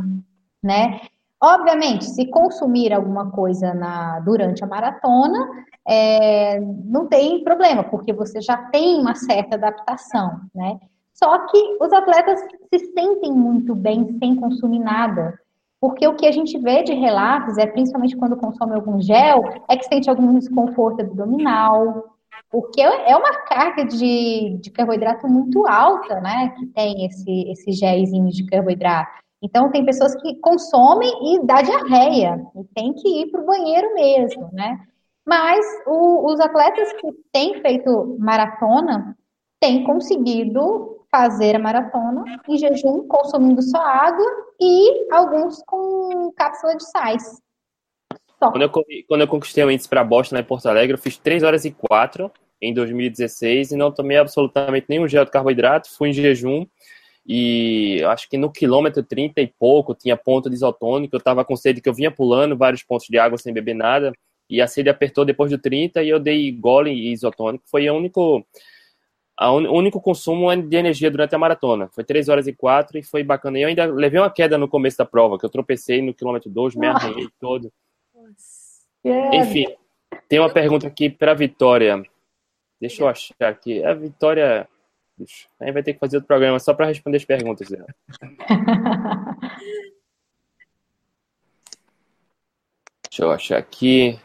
né? Obviamente, se consumir alguma coisa na, durante a maratona, é, não tem problema, porque você já tem uma certa adaptação, né? Só que os atletas se sentem muito bem sem consumir nada. Porque o que a gente vê de relatos, é principalmente quando consome algum gel, é que sente algum desconforto abdominal, porque é uma carga de, de carboidrato muito alta, né? Que tem esse, gelzinhos de carboidrato. Então, tem pessoas que consomem e dá diarreia, e tem que ir para o banheiro mesmo, né? Mas o, os atletas que têm feito maratona têm conseguido fazer a maratona em jejum, consumindo só água e alguns com cápsula de sais. Quando eu, quando eu conquistei o índice para Boston lá em Porto Alegre, eu fiz 3 horas e 4 em 2016 e não tomei absolutamente nenhum gel de carboidrato, fui em jejum e acho que no quilômetro 30 e pouco tinha ponto de isotônico, eu estava com sede que eu vinha pulando vários pontos de água sem beber nada e a sede apertou depois do 30 e eu dei gole isotônico, foi o único un, único consumo de energia durante a maratona. Foi 3 horas e 4 e foi bacana. E eu ainda levei uma queda no começo da prova, que eu tropecei no quilômetro 2, me arranhei todo. Enfim, tem uma pergunta aqui para a Vitória. Deixa eu achar aqui. A Vitória. A gente vai ter que fazer outro programa só para responder as perguntas dela. Deixa eu achar aqui.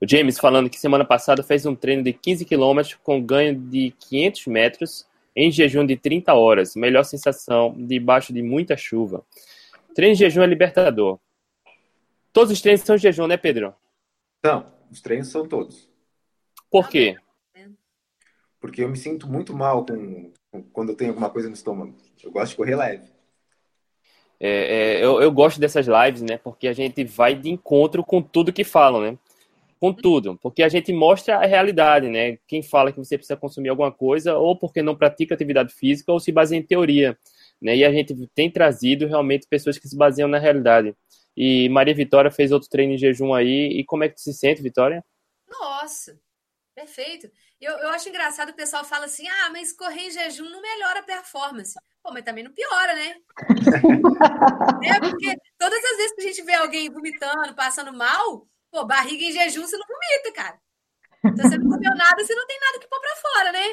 O James falando que semana passada fez um treino de 15 km com ganho de 500 metros em jejum de 30 horas. Melhor sensação debaixo de muita chuva. Treino de jejum é libertador. Todos os treinos são jejum, né, Pedro? Não, os treinos são todos. Por quê? Porque eu me sinto muito mal com, com quando eu tenho alguma coisa no estômago. Eu gosto de correr leve. É, é, eu, eu gosto dessas lives, né? Porque a gente vai de encontro com tudo que falam, né? Com tudo. Porque a gente mostra a realidade, né? Quem fala que você precisa consumir alguma coisa, ou porque não pratica atividade física, ou se baseia em teoria. Né? E a gente tem trazido realmente pessoas que se baseiam na realidade. E Maria Vitória fez outro treino em jejum aí. E como é que se sente, Vitória? Nossa, perfeito. Eu, eu acho engraçado o pessoal fala assim: ah, mas correr em jejum não melhora a performance. Pô, mas também não piora, né? é porque todas as vezes que a gente vê alguém vomitando, passando mal, pô, barriga em jejum você não vomita, cara. Então você não comeu nada, você não tem nada que pôr pra fora, né?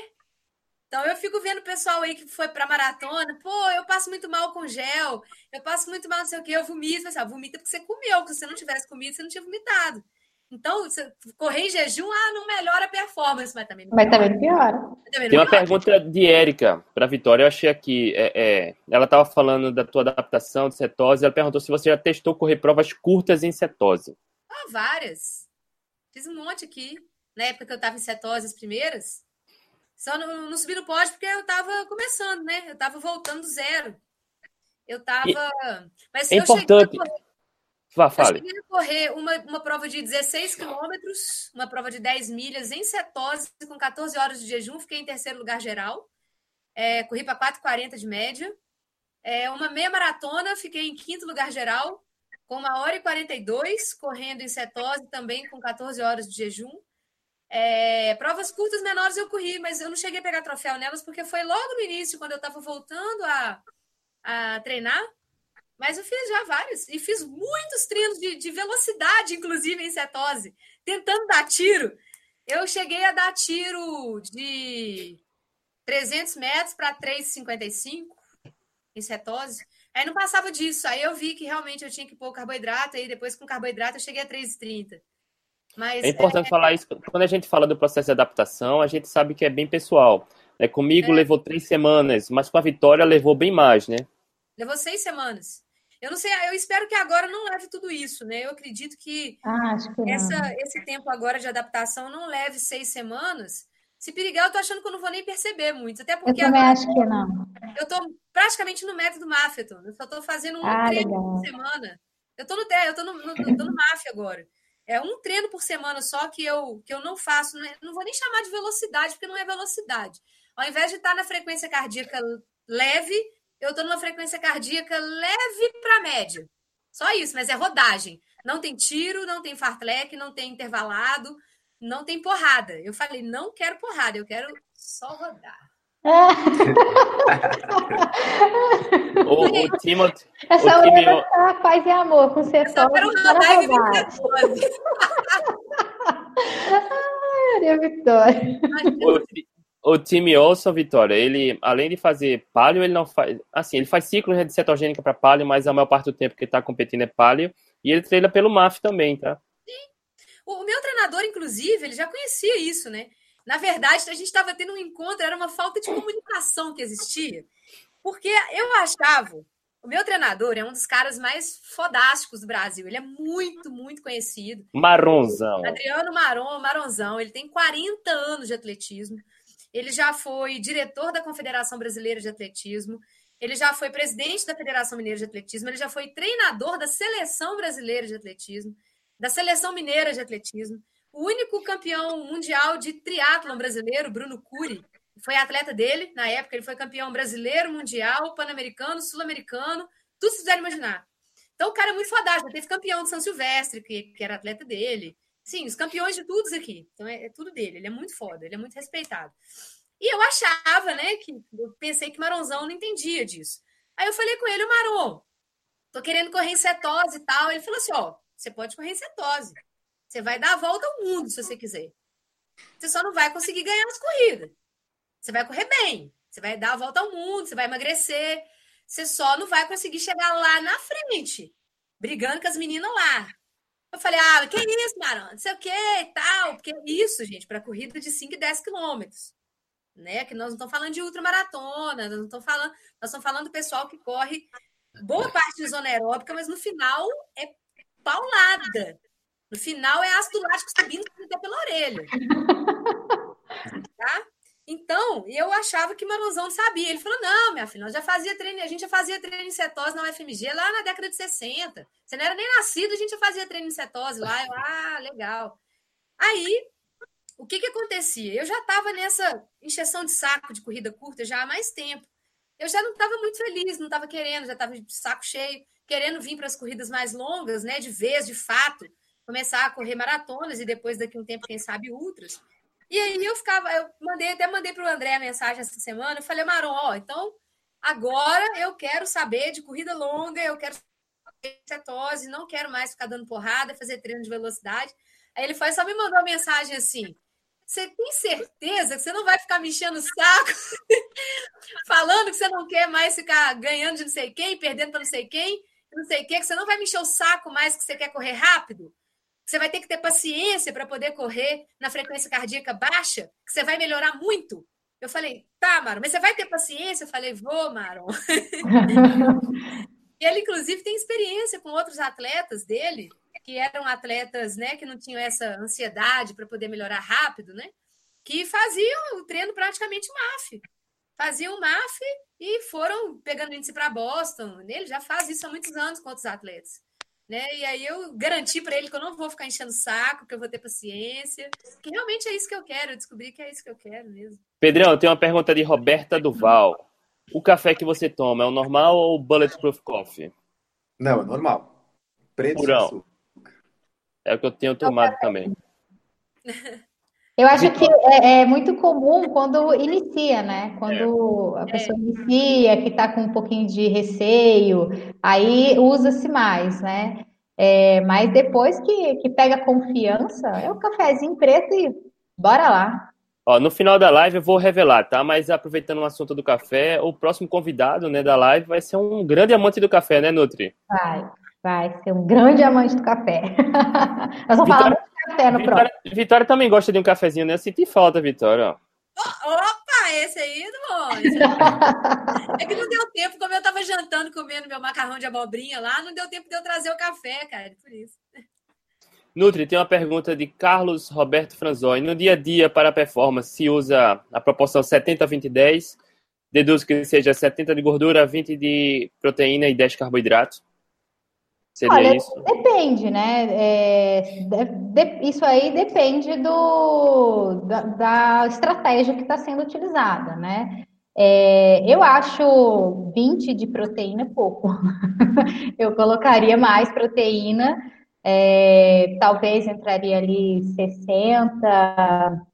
Então eu fico vendo o pessoal aí que foi pra maratona, pô, eu passo muito mal com gel, eu passo muito mal não sei o que, eu vomito, assim, ah, vomita porque você comeu, porque se você não tivesse comido, você não tinha vomitado. Então, correr em jejum, ah, não melhora a performance, mas também não Mas também piora. Também Tem uma piora. pergunta de Érica para Vitória. Eu achei aqui. É, é, ela estava falando da tua adaptação de cetose. Ela perguntou se você já testou correr provas curtas em cetose. Ah, várias. Fiz um monte aqui. Na época que eu estava em cetose, as primeiras. Só não, não subi no pódio porque eu estava começando, né? Eu estava voltando do zero. Eu estava. Mas é eu importante. Vá, fale. Eu cheguei a correr uma, uma prova de 16 quilômetros, uma prova de 10 milhas em cetose, com 14 horas de jejum. Fiquei em terceiro lugar geral. É, corri para 4,40 de média. É, uma meia maratona, fiquei em quinto lugar geral, com uma hora e 42, correndo em cetose também com 14 horas de jejum. É, provas curtas menores eu corri, mas eu não cheguei a pegar troféu nelas porque foi logo no início, quando eu estava voltando a, a treinar. Mas eu fiz já vários e fiz muitos treinos de, de velocidade, inclusive em cetose, tentando dar tiro. Eu cheguei a dar tiro de 300 metros para 3,55 em cetose. Aí não passava disso. Aí eu vi que realmente eu tinha que pôr carboidrato. Aí depois com carboidrato eu cheguei a 3,30. Mas, é importante é... falar isso. Quando a gente fala do processo de adaptação, a gente sabe que é bem pessoal. É, comigo é. levou três semanas, mas com a Vitória levou bem mais, né? Levou seis semanas. Eu não sei, eu espero que agora não leve tudo isso, né? Eu acredito que, ah, que essa, esse tempo agora de adaptação não leve seis semanas. Se perigar, eu tô achando que eu não vou nem perceber muito. Até porque eu agora, acho que não. Eu tô praticamente no método Mafeton. Eu só tô fazendo um ah, treino legal. por semana. Eu tô no, eu tô no, no, tô no MAF agora. É um treino por semana só que eu, que eu não faço. Não, é, não vou nem chamar de velocidade, porque não é velocidade. Ao invés de estar na frequência cardíaca leve, eu estou numa frequência cardíaca leve para média. Só isso, mas é rodagem. Não tem tiro, não tem fartlek, não tem intervalado, não tem porrada. Eu falei, não quero porrada, eu quero só rodar. o, o Timothy. Essa o time... é paz e amor com você só. Quero rodar e Ai, Vitória. O, o time Olson, Vitória, ele, além de fazer palio, ele não faz. Assim, ele faz ciclo de cetogênica para palio, mas a maior parte do tempo que ele está competindo é palio. E ele treina pelo MAF também, tá? Sim. O meu treinador, inclusive, ele já conhecia isso, né? Na verdade, a gente estava tendo um encontro, era uma falta de comunicação que existia. Porque eu achava O meu treinador é um dos caras mais fodásticos do Brasil. Ele é muito, muito conhecido. Maronzão. Adriano Maron, Maronzão. Ele tem 40 anos de atletismo. Ele já foi diretor da Confederação Brasileira de Atletismo. Ele já foi presidente da Federação Mineira de Atletismo. Ele já foi treinador da Seleção Brasileira de Atletismo, da Seleção Mineira de Atletismo. O único campeão mundial de triatlon brasileiro, Bruno Cury, foi atleta dele, na época ele foi campeão brasileiro, mundial, pan-americano, sul-americano, tudo se fizer imaginar. Então o cara é muito fodástico, teve campeão de São Silvestre, que, que era atleta dele. Sim, os campeões de tudo aqui. Então é, é, tudo dele, ele é muito foda, ele é muito respeitado. E eu achava, né, que eu pensei que Maronzão não entendia disso. Aí eu falei com ele, Maron, tô querendo correr em cetose e tal. Ele falou assim: ó, você pode correr em cetose. Você vai dar a volta ao mundo se você quiser. Você só não vai conseguir ganhar as corridas. Você vai correr bem, você vai dar a volta ao mundo, você vai emagrecer. Você só não vai conseguir chegar lá na frente, brigando com as meninas lá. Eu falei, ah, que isso, Marão? Não sei o que e tal. Porque isso, gente, para corrida de 5 e 10 quilômetros. Né? Que nós não estamos falando de ultramaratona, nós não estamos falando, nós estamos falando do pessoal que corre boa parte de zona aeróbica, mas no final é paulada. No final é ácido lático subindo até pela orelha. Tá? Então, eu achava que Marozão sabia. Ele falou: não, minha filha, nós já fazia treino, a gente já fazia treino em cetose na UFMG lá na década de 60. Você não era nem nascido, a gente já fazia treino em cetose lá. Eu, ah, legal. Aí, o que que acontecia? Eu já estava nessa encheção de saco de corrida curta já há mais tempo. Eu já não estava muito feliz, não estava querendo, já estava de saco cheio, querendo vir para as corridas mais longas, né, de vez, de fato, começar a correr maratonas e depois daqui um tempo, quem sabe, ultras. E aí eu ficava, eu mandei, até mandei para o André a mensagem essa semana, eu falei, Maron, ó, então agora eu quero saber de corrida longa, eu quero cetose, não quero mais ficar dando porrada, fazer treino de velocidade. Aí ele foi, só me mandou uma mensagem assim: você tem certeza que você não vai ficar me enchendo o saco, falando que você não quer mais ficar ganhando de não sei quem, perdendo para não sei quem, não sei o quê, que você não vai me encher o saco mais que você quer correr rápido? Você vai ter que ter paciência para poder correr na frequência cardíaca baixa, que você vai melhorar muito. Eu falei, tá, Maron, mas você vai ter paciência? Eu falei, vou, Maron. e ele, inclusive, tem experiência com outros atletas dele, que eram atletas, né, que não tinham essa ansiedade para poder melhorar rápido, né? Que faziam o treino praticamente MAF. Faziam MAF e foram pegando índice para Boston. Ele já faz isso há muitos anos com outros atletas. Né? E aí eu garanti para ele que eu não vou ficar enchendo o saco, que eu vou ter paciência, que realmente é isso que eu quero, eu descobri que é isso que eu quero mesmo. Pedrão, tem uma pergunta de Roberta Duval. O café que você toma é o normal ou o Bulletproof Coffee? Não, é normal. Preto Purão. É o que eu tenho tomado também. Eu acho que é, é, muito comum quando inicia, né? Quando é. a pessoa inicia, que está com um pouquinho de receio, aí usa-se mais, né? É, mas depois que, que pega confiança, é o cafezinho preto e bora lá. Ó, no final da live eu vou revelar, tá? Mas aproveitando o assunto do café, o próximo convidado né, da live vai ser um grande amante do café, né, Nutri? Vai, vai ser um grande amante do café. Nós vamos Vitória, falar café no Vitória, próximo. Vitória também gosta de um cafezinho, né? Eu senti falta, Vitória. Opa, esse aí é bom. É que não deu tempo, como eu estava jantando, comendo meu macarrão de abobrinha lá, não deu tempo de eu trazer o café, cara, por isso. Nutri, tem uma pergunta de Carlos Roberto Franzoni. No dia a dia, para a performance, se usa a proporção 70, 20, 10? Deduz que seja 70 de gordura, 20 de proteína e 10 carboidratos? Seria Olha, isso? Depende, né? É, de, de, isso aí depende do, da, da estratégia que está sendo utilizada, né? É, eu acho 20 de proteína pouco. eu colocaria mais proteína, é, talvez entraria ali 60,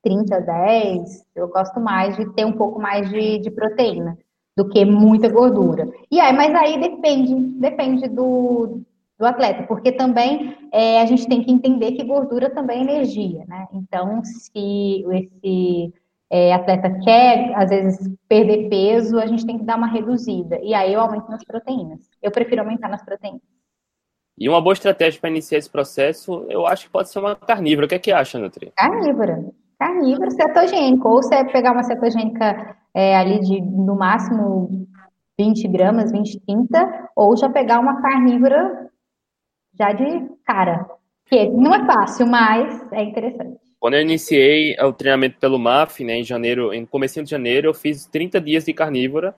30, 10. Eu gosto mais de ter um pouco mais de, de proteína do que muita gordura. E aí, mas aí depende, depende do, do atleta, porque também é, a gente tem que entender que gordura também é energia, né? Então, se esse é, atleta quer, às vezes, perder peso, a gente tem que dar uma reduzida. E aí eu aumento nas proteínas. Eu prefiro aumentar nas proteínas. E uma boa estratégia para iniciar esse processo, eu acho que pode ser uma carnívora. O que é que acha, Nutri? Carnívora. Carnívora cetogênico. Ou você pegar uma cetogênica é, ali de, no máximo, 20 gramas, 20, 30, ou já pegar uma carnívora já de cara. Que não é fácil, mas é interessante. Quando eu iniciei o treinamento pelo MAF, né, em janeiro, em começo de janeiro, eu fiz 30 dias de carnívora,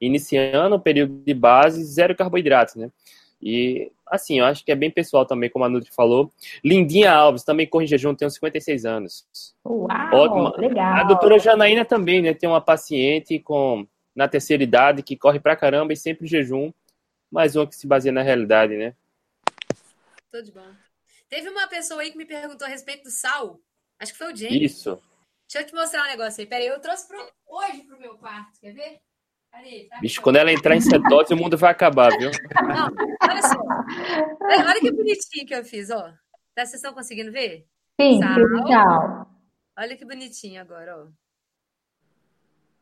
iniciando o período de base, zero carboidratos, né? E, assim, eu acho que é bem pessoal também, como a Nutri falou. Lindinha Alves, também corre em jejum, tem uns 56 anos. Uau, Ótimo. legal. A doutora Janaína também, né, tem uma paciente com na terceira idade que corre pra caramba e sempre em jejum. Mais uma que se baseia na realidade, né? Tudo bom. Teve uma pessoa aí que me perguntou a respeito do sal. Acho que foi o James. Isso. Deixa eu te mostrar um negócio aí. Peraí, eu trouxe pro... hoje pro meu quarto. Quer ver? Tá Bicho, quando ela entrar em cetose, o mundo vai acabar, viu? Não, olha só. Olha, que bonitinho que eu fiz, ó. Tá, vocês estão conseguindo ver? Sim, Sal. Olha que bonitinho agora, ó.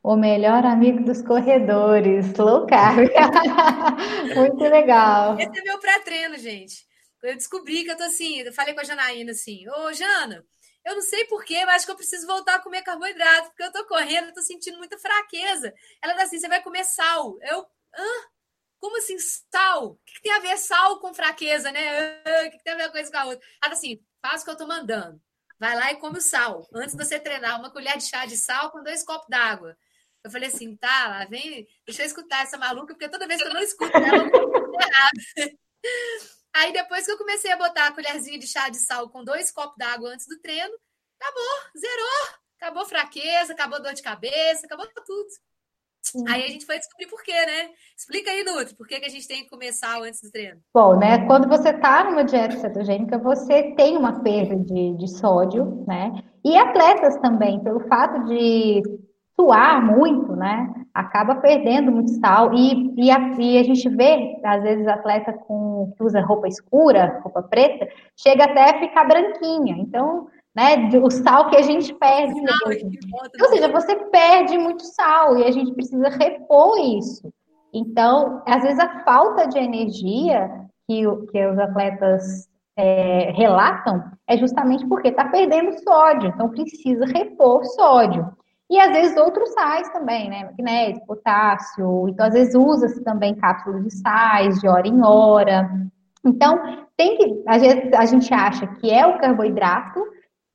O melhor amigo dos corredores, low carb. Muito legal. Esse é meu pré-treino, gente. Eu descobri que eu tô assim, eu falei com a Janaína assim, ô Jana, eu não sei porquê, mas acho que eu preciso voltar a comer carboidrato, porque eu tô correndo, eu tô sentindo muita fraqueza. Ela tá assim, você vai comer sal. Eu, hã? Como assim, sal? O que, que tem a ver sal com fraqueza, né? O que, que tem a ver uma coisa com a outra? Ela assim, faz o que eu tô mandando. Vai lá e come o sal. Antes de você treinar, uma colher de chá de sal com dois copos d'água. Eu falei assim, tá, lá vem, deixa eu escutar essa maluca, porque toda vez que eu não escuto ela, eu errado. Aí depois que eu comecei a botar a colherzinha de chá de sal com dois copos d'água antes do treino, acabou, zerou. Acabou fraqueza, acabou dor de cabeça, acabou tudo. Uhum. Aí a gente foi descobrir por quê, né? Explica aí, Nutri, por que, que a gente tem que comer sal antes do treino? Bom, né? Quando você está numa dieta cetogênica, você tem uma perda de, de sódio, né? E atletas também, pelo fato de suar muito, né? Acaba perdendo muito sal. E, e, a, e a gente vê, às vezes, atleta com, que usa roupa escura, roupa preta, chega até a ficar branquinha. Então, né, o sal que a gente perde. Ou seja, você perde muito sal e a gente precisa repor isso. Então, às vezes, a falta de energia que, que os atletas é, relatam é justamente porque está perdendo sódio, então precisa repor sódio. E às vezes outros sais também, né? Magnésio, potássio. Então, às vezes usa-se também cápsulas de sais de hora em hora. Então, tem que. A gente, a gente acha que é o carboidrato,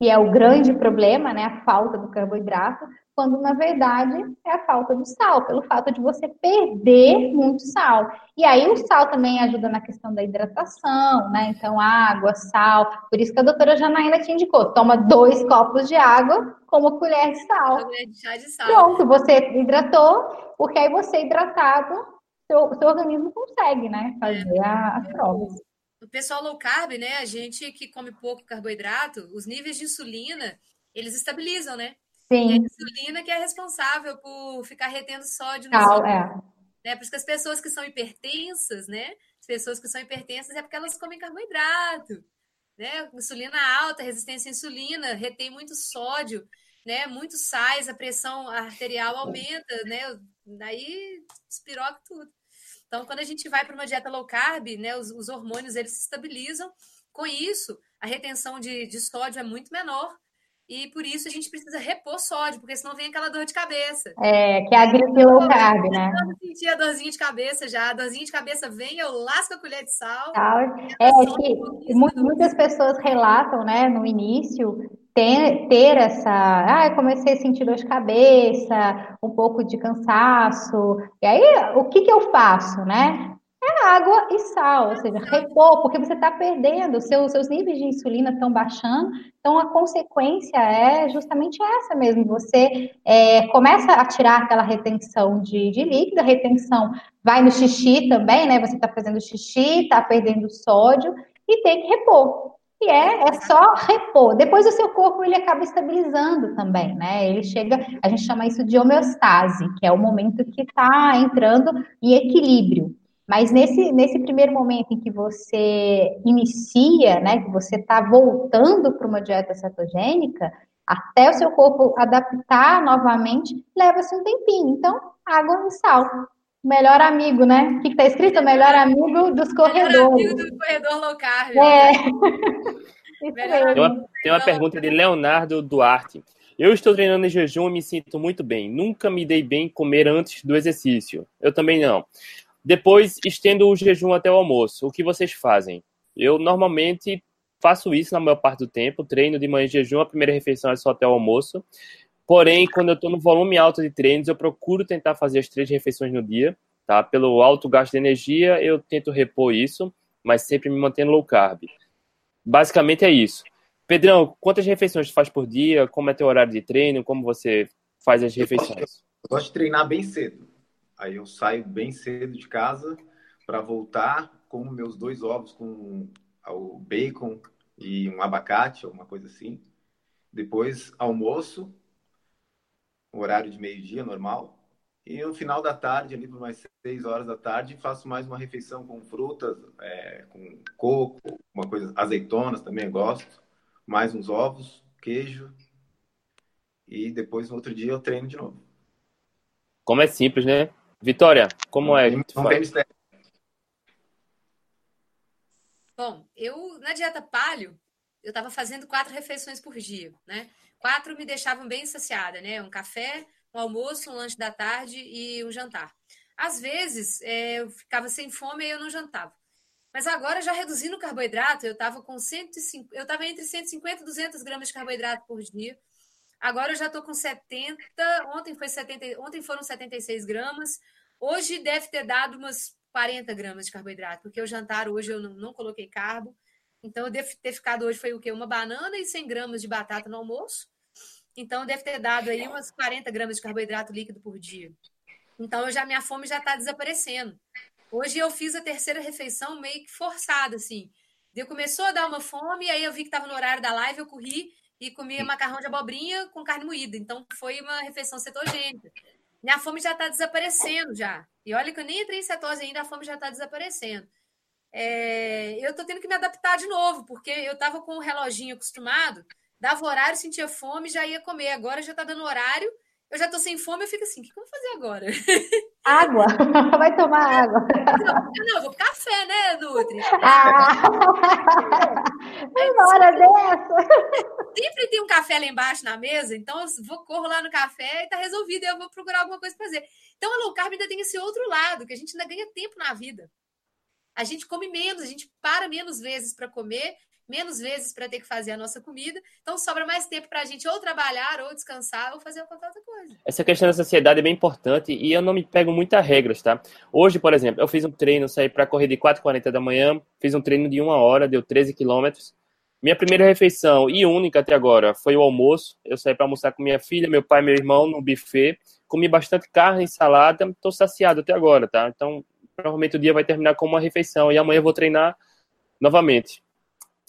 que é o grande problema, né? A falta do carboidrato, quando na verdade é a falta do sal, pelo fato de você perder muito sal. E aí o sal também ajuda na questão da hidratação, né? Então, água, sal. Por isso que a doutora Janaína te indicou: toma dois copos de água com uma colher de sal. Colher de chá de sal. Pronto, você hidratou, porque aí você hidratado, seu, seu organismo consegue, né? Fazer a, a prova. O pessoal low carb, né? A gente que come pouco carboidrato, os níveis de insulina, eles estabilizam, né? Sim. E a insulina que é responsável por ficar retendo sódio no Tal, é. Né? Por isso que as pessoas que são hipertensas, né? As pessoas que são hipertensas é porque elas comem carboidrato. Né? Insulina alta, resistência à insulina, retém muito sódio, né? Muitos sais, a pressão arterial aumenta, né? Daí espiroca tudo. Então, quando a gente vai para uma dieta low carb, né, os, os, hormônios eles se estabilizam. Com isso, a retenção de, de sódio é muito menor e por isso a gente precisa repor sódio, porque senão vem aquela dor de cabeça. É, que é a gripe low carb, né? Eu senti a dorzinha de cabeça já. A dorzinha de cabeça vem, eu lasco a colher de sal. É, que muitas pessoas relatam, né, no início, ter, ter essa. Ah, eu comecei a sentir dor de cabeça, um pouco de cansaço. E aí, o que, que eu faço, né? Água e sal, ou seja, repor, porque você está perdendo, seu, seus níveis de insulina estão baixando, então a consequência é justamente essa mesmo, você é, começa a tirar aquela retenção de, de líquido, a retenção vai no xixi também, né? Você está fazendo xixi, está perdendo sódio e tem que repor. E é, é só repor. Depois o seu corpo ele acaba estabilizando também, né? Ele chega, a gente chama isso de homeostase, que é o momento que está entrando em equilíbrio. Mas nesse, nesse primeiro momento em que você inicia, né, que você está voltando para uma dieta cetogênica, até o seu corpo adaptar novamente, leva-se um tempinho. Então, água e sal. Melhor amigo, né? O que está escrito? Melhor amigo dos corredores. Melhor amigo do corredor low carb. É. tem, uma, tem uma pergunta de Leonardo Duarte. Eu estou treinando em jejum e me sinto muito bem. Nunca me dei bem comer antes do exercício. Eu também não. Depois, estendo o jejum até o almoço. O que vocês fazem? Eu normalmente faço isso na maior parte do tempo. Treino de manhã em jejum, a primeira refeição é só até o almoço. Porém, quando eu estou no volume alto de treinos, eu procuro tentar fazer as três refeições no dia. Tá? Pelo alto gasto de energia, eu tento repor isso, mas sempre me mantendo low carb. Basicamente é isso. Pedrão, quantas refeições você faz por dia? Como é teu horário de treino? Como você faz as refeições? Eu gosto de treinar bem cedo. Aí eu saio bem cedo de casa para voltar com meus dois ovos com o bacon e um abacate, alguma coisa assim. Depois almoço, horário de meio-dia normal. E no final da tarde, ali por mais seis horas da tarde, faço mais uma refeição com frutas, é, com coco, uma coisa, azeitonas também gosto mais uns ovos, queijo. E depois, no outro dia, eu treino de novo. Como é simples, né? Vitória, como não é? Tem, não tem mistério. Bom, eu na dieta palio, eu estava fazendo quatro refeições por dia, né? Quatro me deixavam bem saciada, né? Um café, um almoço, um lanche da tarde e um jantar. Às vezes, é, eu ficava sem fome e eu não jantava. Mas agora, já reduzindo o carboidrato, eu estava com 105, eu estava entre 150 e 200 gramas de carboidrato por dia. Agora eu já estou com 70, ontem, foi 70, ontem foram 76 gramas, hoje deve ter dado umas 40 gramas de carboidrato, porque o jantar hoje eu não, não coloquei carbo, então eu devo ter ficado hoje foi o quê? Uma banana e 100 gramas de batata no almoço, então deve ter dado aí umas 40 gramas de carboidrato líquido por dia. Então eu já minha fome já está desaparecendo. Hoje eu fiz a terceira refeição meio que forçada, assim. Eu começou a dar uma fome, aí eu vi que estava no horário da live, eu corri e comia macarrão de abobrinha com carne moída. Então foi uma refeição cetogênica. Minha fome já está desaparecendo já. E olha que eu nem entrei em cetose ainda, a fome já está desaparecendo. É... eu estou tendo que me adaptar de novo, porque eu estava com o reloginho acostumado, dava horário, sentia fome, já ia comer. Agora já está dando horário, eu já estou sem fome, eu fico assim, o que, eu vou fazer agora? Água, vai tomar água. Não, não vou café, né, Nutri? Ah, uma hora dessa. Sempre tem um café lá embaixo na mesa, então eu vou corro lá no café e tá resolvido, eu vou procurar alguma coisa para fazer. Então a low carb ainda tem esse outro lado, que a gente ainda ganha tempo na vida. A gente come menos, a gente para menos vezes para comer menos vezes para ter que fazer a nossa comida. Então sobra mais tempo para a gente ou trabalhar, ou descansar, ou fazer qualquer outra coisa. Essa questão da saciedade é bem importante e eu não me pego muitas regras, tá? Hoje, por exemplo, eu fiz um treino, saí para correr de 4h40 da manhã, fiz um treino de uma hora, deu 13 quilômetros. Minha primeira refeição e única até agora foi o almoço. Eu saí para almoçar com minha filha, meu pai, meu irmão no buffet. Comi bastante carne e salada. Estou saciado até agora, tá? Então, provavelmente o dia vai terminar com uma refeição e amanhã eu vou treinar novamente.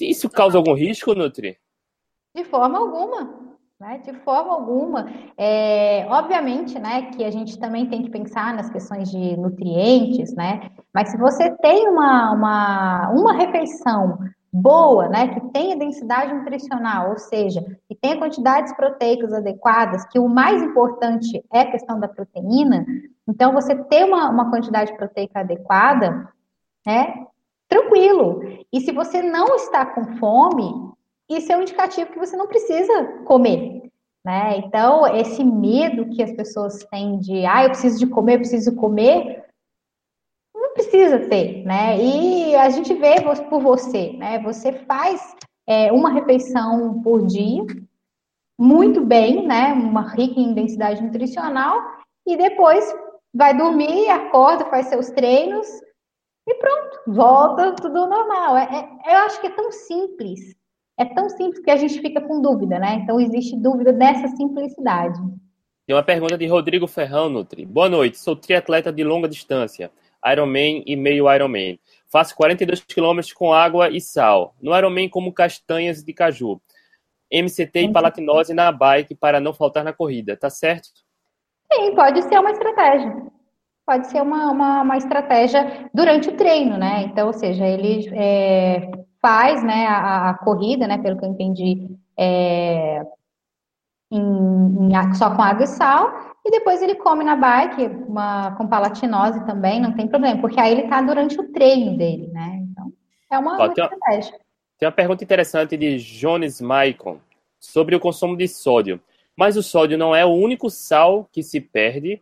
Isso causa algum risco, Nutri? De forma alguma. Né? De forma alguma. É, obviamente, né, que a gente também tem que pensar nas questões de nutrientes, né? Mas se você tem uma, uma, uma refeição boa, né, que tenha densidade nutricional, ou seja, que tenha quantidades proteicas adequadas, que o mais importante é a questão da proteína, então você ter uma, uma quantidade proteica adequada, né, tranquilo. E se você não está com fome, isso é um indicativo que você não precisa comer. Né? Então, esse medo que as pessoas têm de, ah, eu preciso de comer, eu preciso comer, não precisa ter, né? E a gente vê por você, né? Você faz é, uma refeição por dia, muito bem, né? Uma rica em densidade nutricional, e depois vai dormir, acorda, faz seus treinos, e pronto, volta tudo normal. É, é, eu acho que é tão simples, é tão simples que a gente fica com dúvida, né? Então existe dúvida dessa simplicidade. Tem uma pergunta de Rodrigo Ferrão, Nutri. Boa noite, sou triatleta de longa distância, Ironman e meio Ironman. Faço 42 quilômetros com água e sal. No Ironman como castanhas de caju. MCT e palatinose na bike para não faltar na corrida, tá certo? Sim, pode ser uma estratégia pode ser uma, uma, uma estratégia durante o treino, né? Então, ou seja, ele é, faz né, a, a, corrida, né, pelo que eu entendi, é, em, em, só com água e sal, e depois ele come na bike, uma, com palatinose também, não tem problema, porque aí ele está durante o treino dele, né? Então, é uma, Ó, uma tem estratégia. Tem uma pergunta interessante de Jones Maicon sobre o consumo de sódio. Mas o sódio não é o único sal que se perde.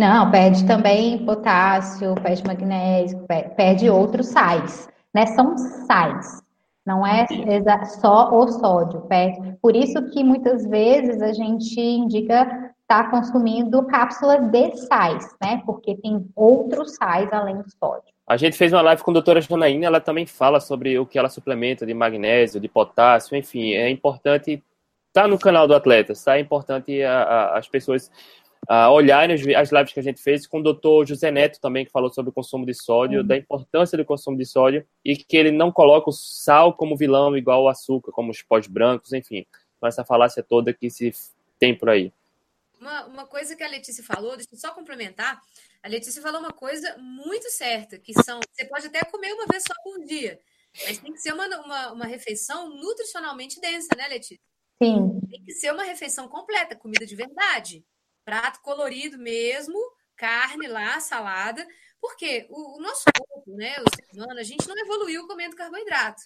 Não, perde também potássio, perde magnésio, perde outros sais, né? São sais. Não é só o sódio, perde. Por isso que muitas vezes a gente indica estar tá consumindo cápsula de sais, né? Porque tem outros sais além do sódio. A gente fez uma live com a doutora Janaína, ela também fala sobre o que ela suplementa de magnésio, de potássio, enfim, é importante tá no canal do atleta, tá? É importante a, a, as pessoas a, olharem as, as lives que a gente fez com o doutor José Neto também, que falou sobre o consumo de sódio, uhum. da importância do consumo de sódio e que ele não coloca o sal como vilão igual o açúcar, como os pós brancos, enfim, com essa falácia toda que se tem por aí. Uma, uma coisa que a Letícia falou, deixa eu só complementar, a Letícia falou uma coisa muito certa, que são. Você pode até comer uma vez só por dia, mas tem que ser uma, uma, uma refeição nutricionalmente densa, né, Letícia? Sim. Tem que ser uma refeição completa, comida de verdade. Prato colorido mesmo, carne lá, salada. Porque o, o nosso corpo, né, o ser humano, a gente não evoluiu comendo carboidrato.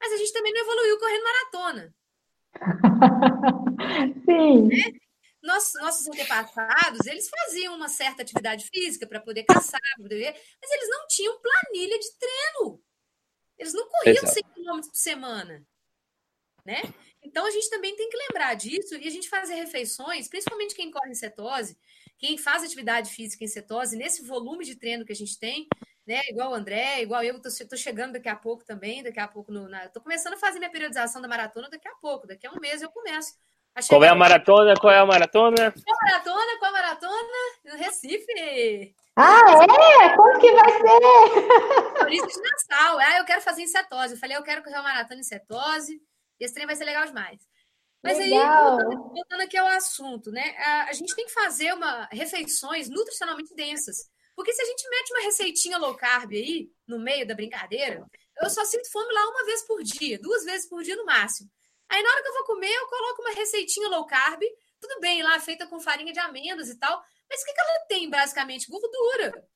Mas a gente também não evoluiu correndo maratona. Sim. Né? nossos, nossos antepassados, eles faziam uma certa atividade física para poder caçar, poder, mas eles não tinham planilha de treino. Eles não corriam Exato. 100 km por semana. Né? Então a gente também tem que lembrar disso e a gente fazer refeições, principalmente quem corre em cetose, quem faz atividade física em cetose, nesse volume de treino que a gente tem, né? Igual o André, igual eu, tô, tô chegando daqui a pouco também, daqui a pouco no, na, tô começando a fazer minha periodização da maratona daqui a pouco, daqui a um mês eu começo. Qual é a maratona? Qual é a maratona? Qual a maratona? Qual a maratona? No Recife. Ah, é? Como que vai ser? Maurício de Nassau. Ah, eu quero fazer em cetose. Eu falei, eu quero correr uma maratona em cetose. Esse trem vai ser legal demais. Mas legal. aí, voltando, voltando, aqui ao assunto, né? A, a, gente tem que fazer uma refeições nutricionalmente densas. Porque se a gente mete uma receitinha low carb aí, no meio da brincadeira, eu só sinto fome lá uma vez por dia, duas vezes por dia no máximo. Aí na hora que eu vou comer, eu coloco uma receitinha low carb, tudo bem, lá feita com farinha de amêndoas e tal, mas o que, que ela tem basicamente? Gordura.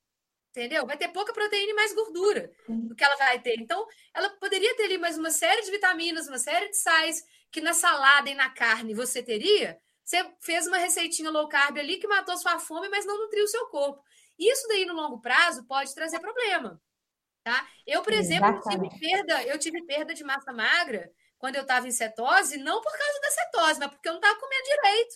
Entendeu? Vai ter pouca proteína e mais gordura do que ela vai ter. Então, ela poderia ter ali mais uma série de vitaminas, uma série de sais que na salada e na carne você teria. Você fez uma receitinha low carb ali que matou sua fome, mas não nutriu o seu corpo. Isso daí, no longo prazo, pode trazer problema. Tá? Eu, por exemplo, tive perda, eu tive perda de massa magra quando eu estava em cetose, não por causa da cetose, mas porque eu não estava comendo direito.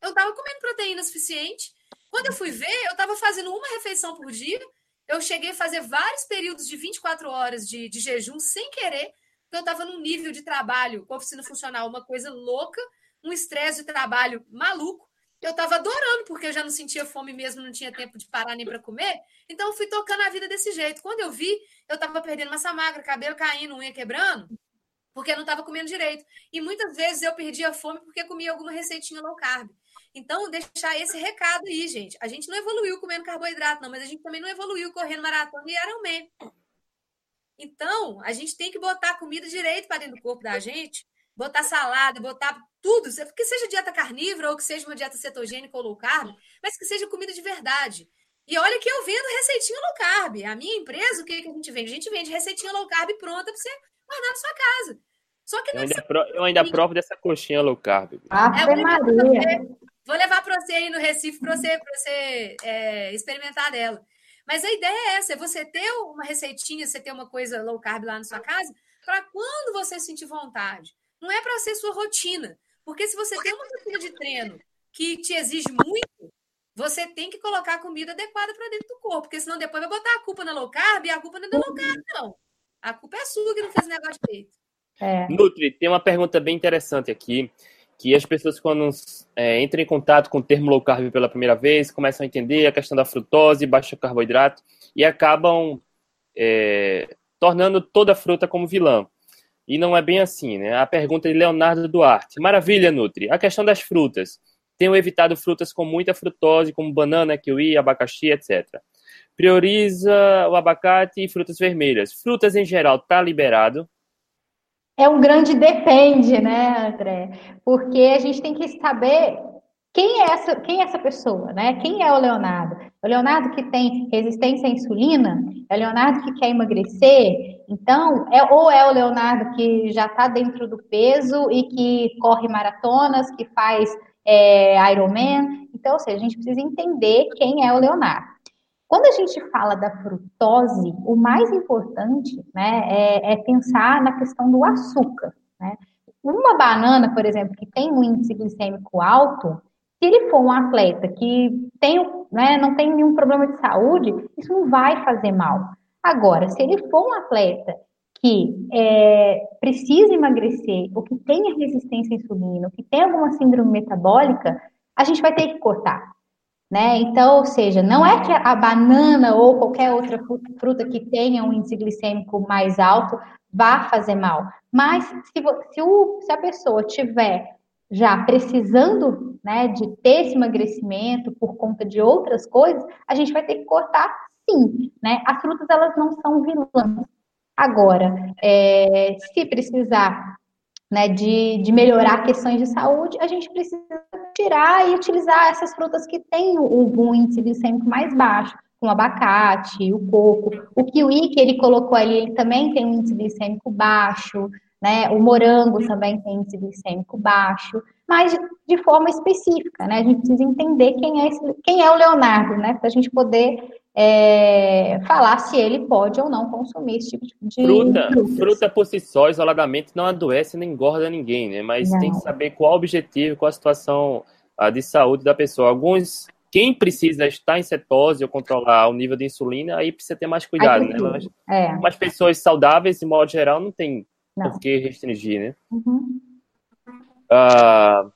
Eu estava comendo proteína suficiente. Quando eu fui ver, eu estava fazendo uma refeição por dia. Eu cheguei a fazer vários períodos de 24 horas de, de jejum sem querer, porque eu estava num nível de trabalho com oficina funcional, uma coisa louca, um estresse de trabalho maluco. Eu estava adorando, porque eu já não sentia fome mesmo, não tinha tempo de parar nem para comer. Então, eu fui tocando a vida desse jeito. Quando eu vi, eu estava perdendo massa magra, cabelo caindo, unha quebrando porque eu não estava comendo direito. E muitas vezes eu perdia fome porque comia alguma receitinha low carb. Então, deixar esse recado aí, gente. A gente não evoluiu comendo carboidrato, não, mas a gente também não evoluiu correndo maratona e Ironman. Então, a gente tem que botar comida direito para dentro do corpo da gente, botar salada, botar tudo, que seja dieta carnívora ou que seja uma dieta cetogênica ou low carb, mas que seja comida de verdade. E olha que eu vendo receitinha low carb. A minha empresa, o que, que a gente vende? A gente vende receitinha low carb pronta para você guardar na sua casa. Só que eu ainda, pro, eu ainda provo dessa coxinha low carb. Ave é, Maria. Vou levar para você aí no Recife para você, pra você é, experimentar dela. Mas a ideia é essa: é você ter uma receitinha, você ter uma coisa low carb lá na sua casa, para quando você sentir vontade. Não é para ser sua rotina. Porque se você tem uma rotina de treino que te exige muito, você tem que colocar a comida adequada para dentro do corpo. Porque senão depois vai botar a culpa na low carb e a culpa não é da low carb, não. A culpa é sua que não fez negócio direito. É. Nutri, tem uma pergunta bem interessante aqui, que as pessoas quando é, entram em contato com o termo low carb pela primeira vez, começam a entender a questão da frutose, baixo carboidrato, e acabam é, tornando toda a fruta como vilã. E não é bem assim, né? A pergunta de Leonardo Duarte. Maravilha, Nutri. A questão das frutas. Tenho evitado frutas com muita frutose, como banana, kiwi, abacaxi, etc. Prioriza o abacate e frutas vermelhas. Frutas em geral, tá liberado? É um grande depende, né, André? Porque a gente tem que saber quem é essa, quem é essa pessoa, né? Quem é o Leonardo? O Leonardo que tem resistência à insulina? É o Leonardo que quer emagrecer? Então, é, ou é o Leonardo que já está dentro do peso e que corre maratonas, que faz é, Ironman. Então, ou seja, a gente precisa entender quem é o Leonardo. Quando a gente fala da frutose, o mais importante né, é, é pensar na questão do açúcar. Né? Uma banana, por exemplo, que tem um índice glicêmico alto, se ele for um atleta que tem, né, não tem nenhum problema de saúde, isso não vai fazer mal. Agora, se ele for um atleta que é, precisa emagrecer, ou que tenha resistência à insulina, ou que tem alguma síndrome metabólica, a gente vai ter que cortar. Né? Então, ou seja, não é que a banana ou qualquer outra fruta que tenha um índice glicêmico mais alto vá fazer mal, mas se, se, o, se a pessoa tiver já precisando né, de ter esse emagrecimento por conta de outras coisas, a gente vai ter que cortar sim. Né? As frutas elas não são vilãs. Agora, é, se precisar né, de, de melhorar questões de saúde, a gente precisa tirar e utilizar essas frutas que têm o índice glicêmico mais baixo, como abacate, o coco. O kiwi que ele colocou ali, ele também tem um índice glicêmico baixo, né? O morango também tem índice glicêmico baixo, mas de, de forma específica, né? A gente precisa entender quem é, esse, quem é o Leonardo, né? Para a gente poder é, falar se ele pode ou não consumir esse tipo de fruta. Frutas. Fruta por si só, isoladamente, não adoece nem engorda ninguém, né? Mas não. tem que saber qual o objetivo, qual a situação de saúde da pessoa. Alguns, quem precisa estar em cetose ou controlar o nível de insulina, aí precisa ter mais cuidado, né? Mas, é. mas pessoas saudáveis, de modo geral, não tem não. por que restringir, né? Uhum. Uh,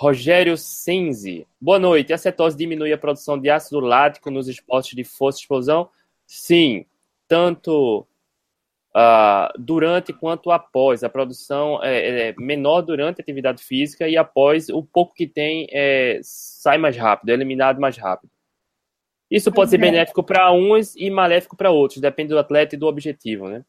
Rogério Senzi. Boa noite. A cetose diminui a produção de ácido lático nos esportes de força e explosão? Sim, tanto uh, durante quanto após. A produção é, é, menor durante a atividade física e após o pouco que tem é, sai mais rápido, é eliminado mais rápido. Isso pode ser benéfico para uns e maléfico para outros, depende do atleta e do objetivo, né?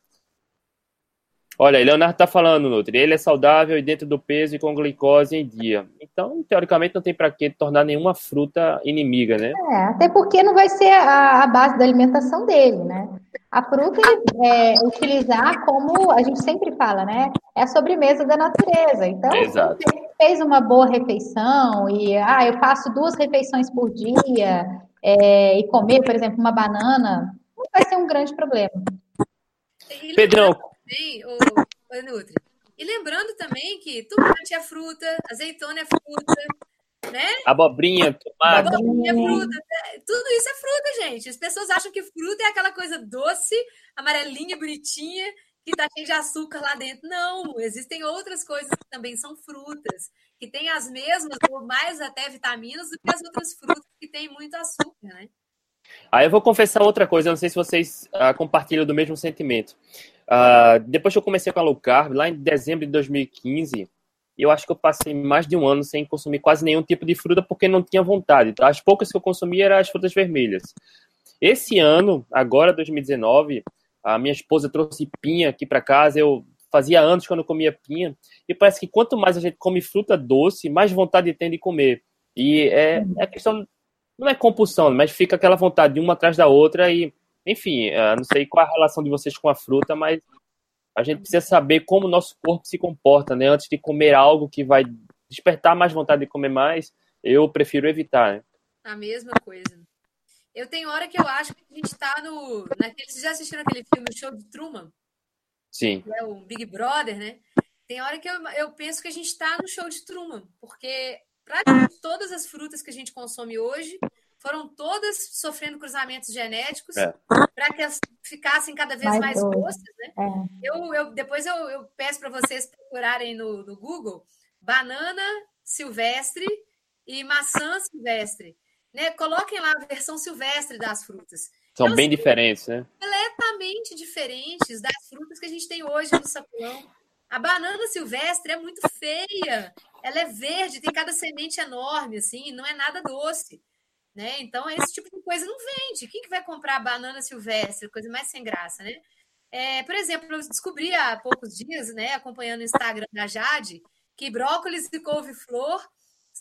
Olha, Leonardo está falando, Nutri, ele é saudável e dentro do peso e com glicose em dia. Então, teoricamente, não tem para que tornar nenhuma fruta inimiga, né? É, até porque não vai ser a, a base da alimentação dele, né? A fruta é utilizar como a gente sempre fala, né? É a sobremesa da natureza. Então, Exato. se você fez uma boa refeição e ah, eu faço duas refeições por dia é, e comer, por exemplo, uma banana, não vai ser um grande problema. Pedrão, Nutri. E lembrando também que tomate é fruta, azeitona é fruta, né? Abobrinha, tomate. Abobrinha é fruta. É, tudo isso é fruta, gente. As pessoas acham que fruta é aquela coisa doce, amarelinha, bonitinha, que tá cheio de açúcar lá dentro. Não, existem outras coisas que também são frutas, que têm as mesmas ou mais até vitaminas do que as outras frutas que têm muito açúcar, né? Aí eu vou confessar outra coisa, eu não sei se vocês uh, compartilham do mesmo sentimento. Uh, depois que eu comecei com a low carb, lá em dezembro de 2015, eu acho que eu passei mais de um ano sem consumir quase nenhum tipo de fruta porque não tinha vontade. As poucas que eu consumia eram as frutas vermelhas. Esse ano, agora 2019, a minha esposa trouxe pinha aqui para casa. Eu fazia anos quando eu comia pinha e parece que quanto mais a gente come fruta doce, mais vontade tem de comer. E é, é questão não é compulsão, mas fica aquela vontade de uma atrás da outra e enfim, uh, não sei qual a relação de vocês com a fruta, mas a gente precisa saber como o nosso corpo se comporta, né? Antes de comer algo que vai despertar mais vontade de comer mais, eu prefiro evitar, né? A mesma coisa. Eu tenho hora que eu acho que a gente está no. Naquele, vocês já assistiram aquele filme o Show de Truman? Sim. é o Big Brother, né? Tem hora que eu, eu penso que a gente está no show de Truman, porque praticamente todas as frutas que a gente consome hoje foram todas sofrendo cruzamentos genéticos é. para que elas ficassem cada vez mais, mais doces. Né? É. Eu, eu, depois eu, eu peço para vocês procurarem no, no Google banana silvestre e maçã silvestre. Né? Coloquem lá a versão silvestre das frutas. São então, bem diferentes, né? Completamente diferentes das frutas que a gente tem hoje no sacolão. A banana silvestre é muito feia. Ela é verde, tem cada semente enorme, assim, não é nada doce. Né? Então, esse tipo de coisa não vende. Quem que vai comprar banana silvestre? Coisa mais sem graça, né? É, por exemplo, eu descobri há poucos dias, né, acompanhando o Instagram da Jade, que brócolis e couve-flor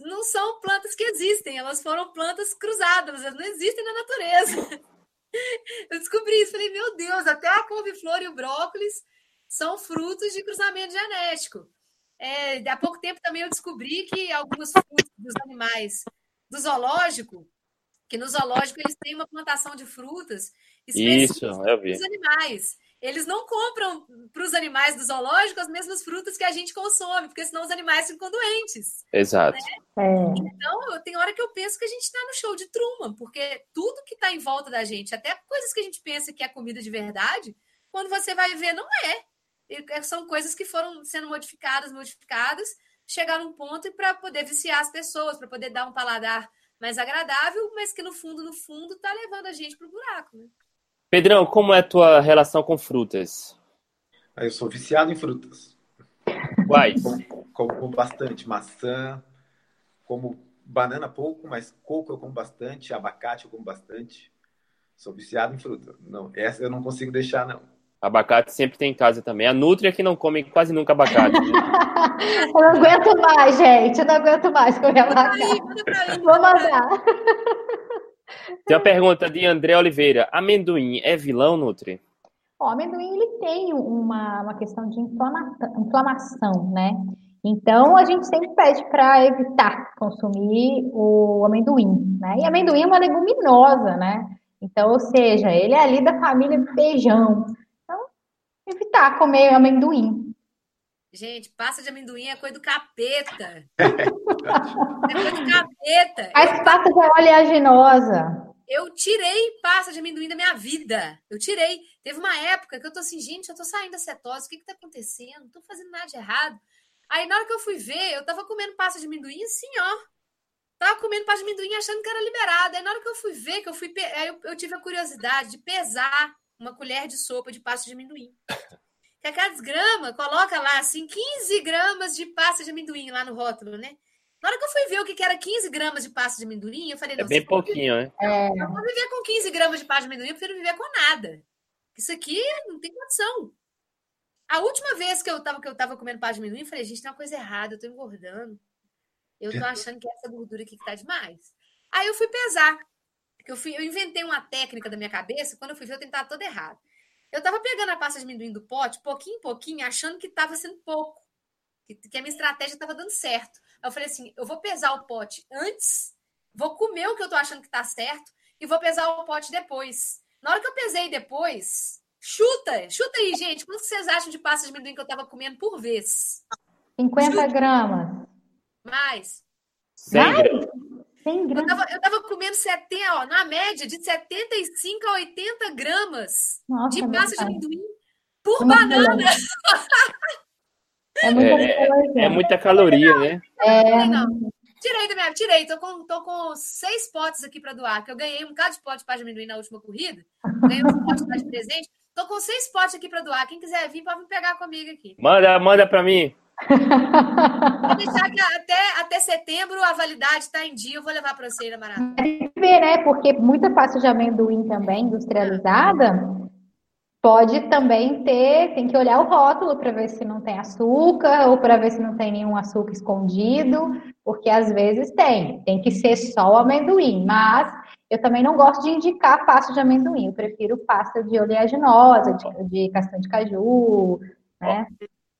não são plantas que existem, elas foram plantas cruzadas, elas não existem na natureza. Eu descobri isso, falei, meu Deus, até a couve-flor e o brócolis são frutos de cruzamento genético. É, há pouco tempo também eu descobri que alguns frutos dos animais do zoológico, que no zoológico eles têm uma plantação de frutas Isso, eu vi. dos animais. Eles não compram para os animais do zoológico as mesmas frutas que a gente consome, porque senão os animais ficam doentes. Exato. É. Então, tem hora que eu penso que a gente está no show de Truman, porque tudo que está em volta da gente, até coisas que a gente pensa que é comida de verdade, quando você vai ver, não é. É, São coisas que foram sendo modificadas, modificadas, chegar num ponto para poder viciar as pessoas, para poder dar um paladar mais agradável, mas que no fundo, no fundo, está levando a gente para o buraco. Né? Pedrão, como é a tua relação com frutas? Aí eu sou viciado em frutas. Quais? Como, como bastante maçã, como banana pouco, mas coco eu como bastante, abacate eu como bastante. Sou viciado em fruta. Não, essa eu não consigo deixar não. Abacate sempre tem em casa também. A Nutria que não come quase nunca abacate. né? Eu não aguento mais, gente. Eu não aguento mais comer abacate. Aí, manda pra mim, Vou manda pra mim. mandar. Tem uma pergunta de André Oliveira. Amendoim é vilão, Nutri? O amendoim ele tem uma, uma questão de inflama- inflamação, né? Então a gente sempre pede para evitar consumir o amendoim, né? E amendoim é uma leguminosa, né? Então, ou seja, ele é ali da família do feijão. Evitar comer amendoim. Gente, pasta de amendoim é coisa do capeta. É coisa do capeta. As pastas de oleaginosa. Eu tirei pasta de amendoim da minha vida. Eu tirei. Teve uma época que eu tô assim, gente, eu tô saindo da cetose, o que que tá acontecendo? Não tô fazendo nada de errado. Aí na hora que eu fui ver, eu tava comendo pasta de amendoim assim, ó. Tava comendo pasta de amendoim achando que era liberada. Aí na hora que eu fui ver, que eu fui. Aí eu, eu tive a curiosidade de pesar uma colher de sopa de pasta de amendoim. Que a cada grama coloca lá assim 15 gramas de pasta de amendoim lá no rótulo, né? Na hora que eu fui ver o que que era 15 gramas de pasta de amendoim, eu falei, É bem pouquinho, né? É, eu vou viver com 15 gramas de pasta de amendoim, eu prefiro viver com nada. Isso aqui não tem condição. A última vez que eu tava, que eu tava comendo pasta de amendoim, eu falei, gente, tem uma coisa errada, eu tô engordando. Eu tô achando que essa gordura aqui que tá demais. Aí eu fui pesar. Eu, fui, eu inventei uma técnica da minha cabeça, quando eu fui ver, eu tentava toda errada. Eu tava pegando a pasta de amendoim do pote, pouquinho em pouquinho, achando que tava sendo pouco. Que, que a minha estratégia tava dando certo. Aí eu falei assim: eu vou pesar o pote antes, vou comer o que eu tô achando que tá certo, e vou pesar o pote depois. Na hora que eu pesei depois, chuta, chuta aí, gente. Quanto vocês acham de pasta de amendoim que eu tava comendo por vez? 50 gramas. Mais. 100 Vai? gramas. 100 Eu gramas. tava, eu tava comendo 70, ó, na média, de 75 a 80 gramas Nossa, de é pasta de amendoim por É muita banana. É muita É. É muita caloria, né? É, Não, tirei da minha. Tirei, tô com, tô com seis potes aqui para doar, que eu ganhei um bocado de pote de amendoim na última corrida. Ganhei um pote de presente. Tô com seis potes aqui para doar. Quem quiser vir, pode vir pegar comigo aqui. Manda, manda pra mim. Vou deixar que até, até setembro a validade está em dia. Eu vou levar para você maratona. Tem que ver, né? Porque muita pasta de amendoim também industrializada pode também ter, tem que olhar o rótulo para ver se não tem açúcar ou para ver se não tem nenhum açúcar escondido, porque às vezes tem. Tem que ser só o amendoim, mas eu também não gosto de indicar pasta de amendoim. Eu prefiro pasta de oleaginosa, de castanha de caju, né?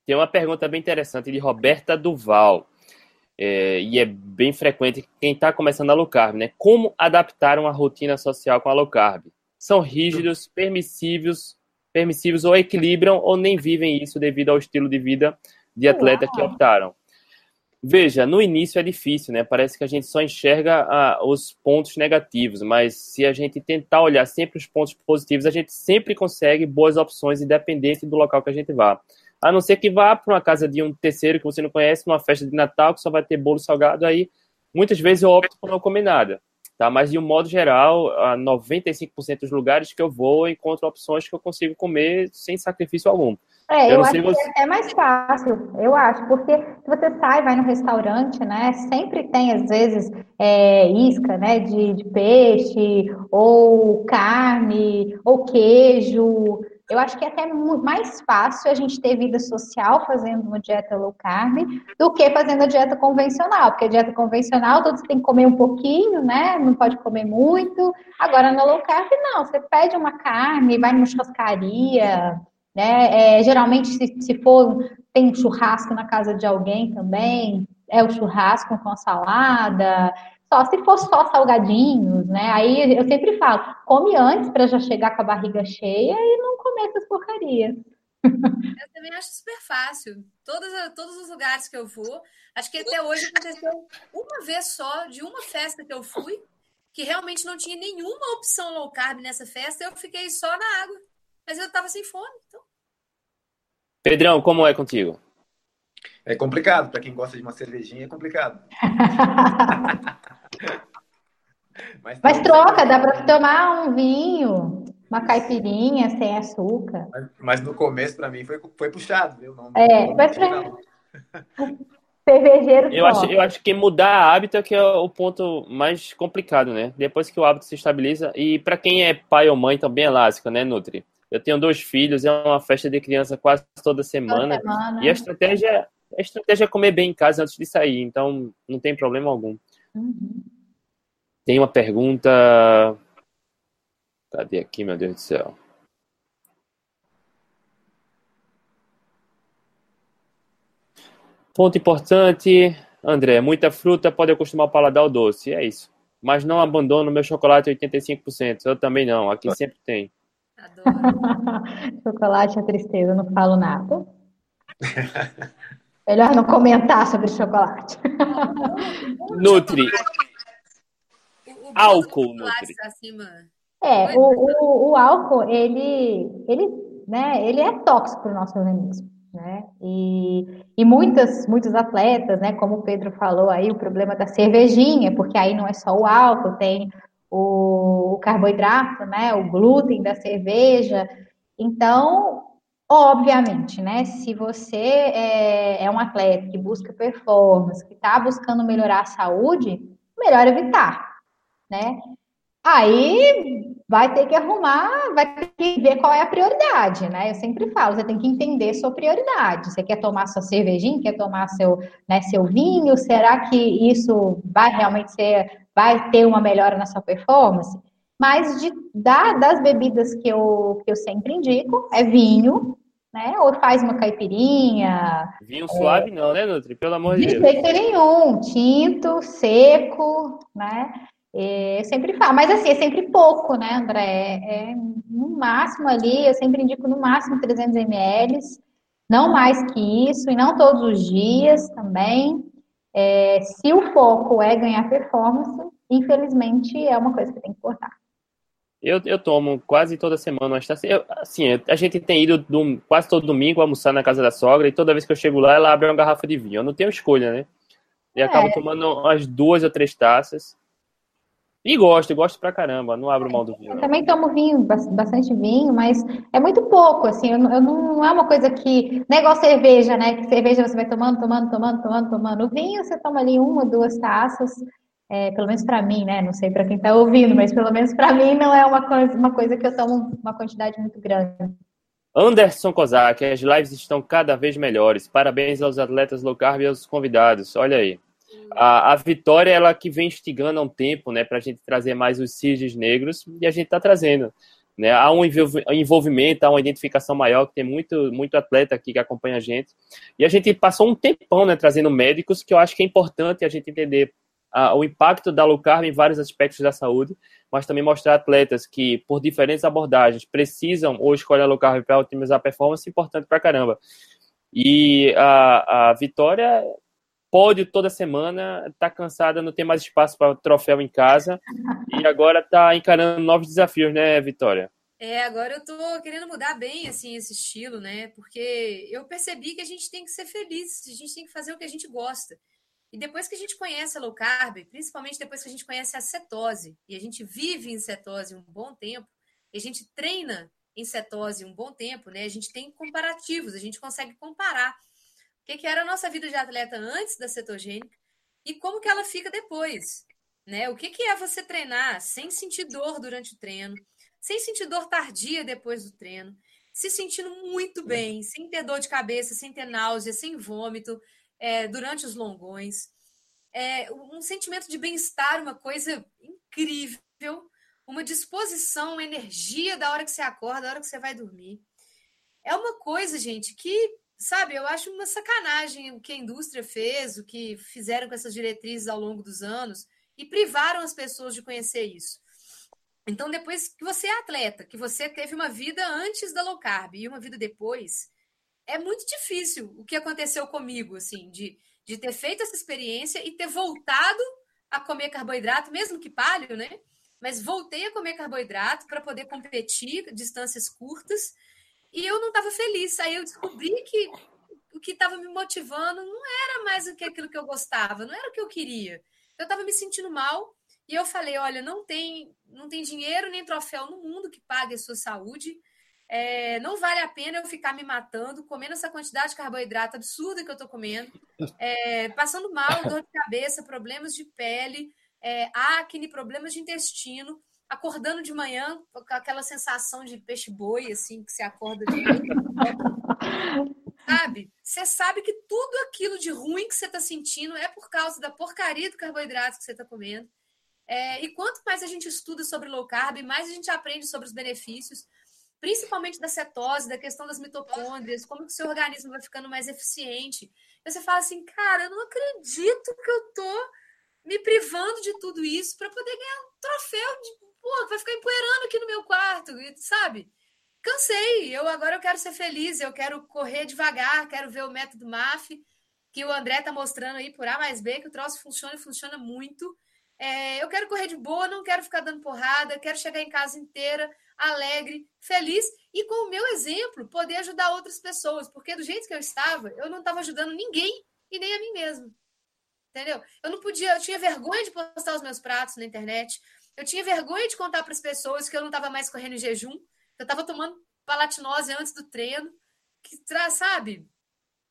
Tem uma pergunta bem interessante de Roberta Duval. É, e é bem frequente quem está começando a low carb, né? Como adaptar uma rotina social com a low carb? São rígidos, permissivos, permissivos ou equilibram ou nem vivem isso devido ao estilo de vida de atleta que optaram. Veja, no início é difícil, né? Parece que a gente só enxerga ah, os pontos negativos, mas se a gente tentar olhar sempre os pontos positivos, a gente sempre consegue boas opções, independente do local que a gente vá. A não ser que vá para uma casa de um terceiro que você não conhece, numa festa de Natal que só vai ter bolo salgado, aí muitas vezes eu opto por não comer nada. Tá? Mas de um modo geral, a 95% dos lugares que eu vou, eu encontro opções que eu consigo comer sem sacrifício algum. É, Eu eu, acho que você- é mais fácil, eu acho, porque se você sai, vai no restaurante, né? Sempre tem, às vezes, é, isca, né? De, de peixe, ou carne, ou queijo. Eu acho que é até mais fácil a gente ter vida social fazendo uma dieta low carb do que fazendo a dieta convencional, porque a dieta convencional todos têm que comer um pouquinho, né? Não pode comer muito. Agora na low carb não, você pede uma carne, vai numa churrascaria, né? É, geralmente se, se for tem um churrasco na casa de alguém também, é o churrasco com a salada, só se for só salgadinhos, né? Aí eu sempre falo, come antes para já chegar com a barriga cheia e não comer essas porcarias. Eu também acho super fácil. Todos, todos os lugares que eu vou, acho que até hoje aconteceu uma vez só, de uma festa que eu fui, que realmente não tinha nenhuma opção low carb nessa festa, eu fiquei só na água. Mas eu estava sem fome. Então... Pedrão, como é contigo? É complicado, para quem gosta de uma cervejinha é complicado. Mas, Mas troca, dá para tomar um vinho, uma caipirinha sem açúcar. Mas, mas no começo, para mim, foi, foi puxado, viu? Não, é, não mas pra... cervejeiro eu acho, eu acho que mudar hábito é que é o ponto mais complicado, né? Depois que o hábito se estabiliza. E para quem é pai ou mãe também é lasca, né, Nutri? Eu tenho dois filhos, é uma festa de criança quase toda semana. Toda semana. E a estratégia, a estratégia é comer bem em casa antes de sair, então não tem problema algum. Uhum. Tem uma pergunta. Cadê aqui, meu Deus do céu? Ponto importante, André. Muita fruta pode acostumar o paladar ao doce. É isso. Mas não abandono meu chocolate 85%. Eu também não. Aqui sempre tem. Adoro. chocolate é tristeza, não falo nada. Melhor não comentar sobre chocolate. Nutri álcool, Nutri. É, o, o, o, álcool, ele, ele, né, ele é tóxico para o nosso organismo. Né? E, e muitas, muitos atletas, né, como o Pedro falou aí, o problema da cervejinha, porque aí não é só o álcool, tem o, o carboidrato, né, o glúten da cerveja. Então, obviamente, né, se você é, é um atleta que busca performance, que está buscando melhorar a saúde, melhor evitar, né? Aí vai ter que arrumar, vai ter que ver qual é a prioridade, né? Eu sempre falo, você tem que entender sua prioridade. Você quer tomar sua cervejinha, quer tomar seu, né, seu vinho? Será que isso vai realmente ser, vai ter uma melhora na sua performance? Mas de, da, das bebidas que eu, que eu sempre indico, é vinho, né? Ou faz uma caipirinha. Vinho é... suave não, né, Nutri? Pelo amor de Deus. De jeito nenhum. Tinto, seco, né? É, eu sempre falo, mas assim, é sempre pouco, né, André? É, é, no máximo ali, eu sempre indico no máximo 300 ml, não mais que isso, e não todos os dias também. É, se o foco é ganhar performance, infelizmente é uma coisa que tem que cortar. Eu, eu tomo quase toda semana, mas eu, assim, a gente tem ido do, quase todo domingo almoçar na casa da sogra e toda vez que eu chego lá, ela abre uma garrafa de vinho. Eu não tenho escolha, né? E é. acabo tomando umas duas ou três taças. E gosto, gosto pra caramba, não abro mão do vinho. Eu também tomo vinho, bastante vinho, mas é muito pouco, assim, eu não, não é uma coisa que. Não é igual cerveja, né? Que cerveja você vai tomando, tomando, tomando, tomando, tomando. O vinho você toma ali uma, duas taças, é, pelo menos para mim, né? Não sei para quem está ouvindo, mas pelo menos para mim não é uma coisa, uma coisa que eu tomo uma quantidade muito grande. Anderson Kozak, as lives estão cada vez melhores. Parabéns aos atletas low carb e aos convidados. Olha aí. A, a Vitória, ela que vem instigando há um tempo, né, para a gente trazer mais os cisnes negros, e a gente está trazendo. Né? Há um envolvimento, há uma identificação maior, que tem muito, muito atleta aqui que acompanha a gente. E a gente passou um tempão né, trazendo médicos, que eu acho que é importante a gente entender o impacto da low carb em vários aspectos da saúde, mas também mostrar atletas que, por diferentes abordagens, precisam ou escolhem a low carb para otimizar a performance, importante para caramba. E a, a Vitória pódio toda semana, tá cansada, não tem mais espaço para troféu em casa e agora tá encarando novos desafios, né, Vitória? É, agora eu tô querendo mudar bem assim esse estilo, né? Porque eu percebi que a gente tem que ser feliz, a gente tem que fazer o que a gente gosta. E depois que a gente conhece a low carb, principalmente depois que a gente conhece a cetose, e a gente vive em cetose um bom tempo, e a gente treina em cetose um bom tempo, né? A gente tem comparativos, a gente consegue comparar que, que era a nossa vida de atleta antes da cetogênica e como que ela fica depois. Né? O que, que é você treinar sem sentir dor durante o treino, sem sentir dor tardia depois do treino, se sentindo muito bem, sem ter dor de cabeça, sem ter náusea, sem vômito, é, durante os longões. É, um sentimento de bem-estar, uma coisa incrível, uma disposição, uma energia da hora que você acorda, da hora que você vai dormir. É uma coisa, gente, que, sabe, eu acho uma sacanagem o que a indústria fez, o que fizeram com essas diretrizes ao longo dos anos e privaram as pessoas de conhecer isso. Então, depois que você é atleta, que você teve uma vida antes da low carb e uma vida depois, é muito difícil o que aconteceu comigo, assim, de, de ter feito essa experiência e ter voltado a comer carboidrato, mesmo que palho, né? Mas voltei a comer carboidrato para poder competir distâncias curtas e eu não estava feliz. Aí eu descobri que o que estava me motivando não era mais o que aquilo que eu gostava, não era o que eu queria. Eu estava me sentindo mal e eu falei, olha, não tem, não tem dinheiro nem troféu no mundo que pague a sua saúde. É, não vale a pena eu ficar me matando, comendo essa quantidade de carboidrato absurda que eu estou comendo, é, passando mal, dor de cabeça, problemas de pele, é, acne, problemas de intestino, acordando de manhã com aquela sensação de peixe-boi, assim, que você acorda de Sabe? Você sabe que tudo aquilo de ruim que você está sentindo é por causa da porcaria do carboidrato que você está comendo. É, e quanto mais a gente estuda sobre low carb, mais a gente aprende sobre os benefícios, principalmente da cetose, da questão das mitocôndrias, como que o seu organismo vai ficando mais eficiente. E você fala assim, cara, eu não acredito que eu tô me privando de tudo isso para poder ganhar um troféu de, pô, vai ficar empoeirando aqui no meu quarto, sabe? Cansei, eu agora eu quero ser feliz, eu quero correr devagar, quero ver o método MAF, que o André tá mostrando aí por A mais B, que o troço funciona e funciona muito. É, eu quero correr de boa, não quero ficar dando porrada, quero chegar em casa inteira, alegre, feliz e com o meu exemplo poder ajudar outras pessoas, porque do jeito que eu estava, eu não estava ajudando ninguém e nem a mim mesmo. Entendeu? Eu não podia, eu tinha vergonha de postar os meus pratos na internet, eu tinha vergonha de contar para as pessoas que eu não estava mais correndo em jejum, eu estava tomando palatinose antes do treino, que sabe?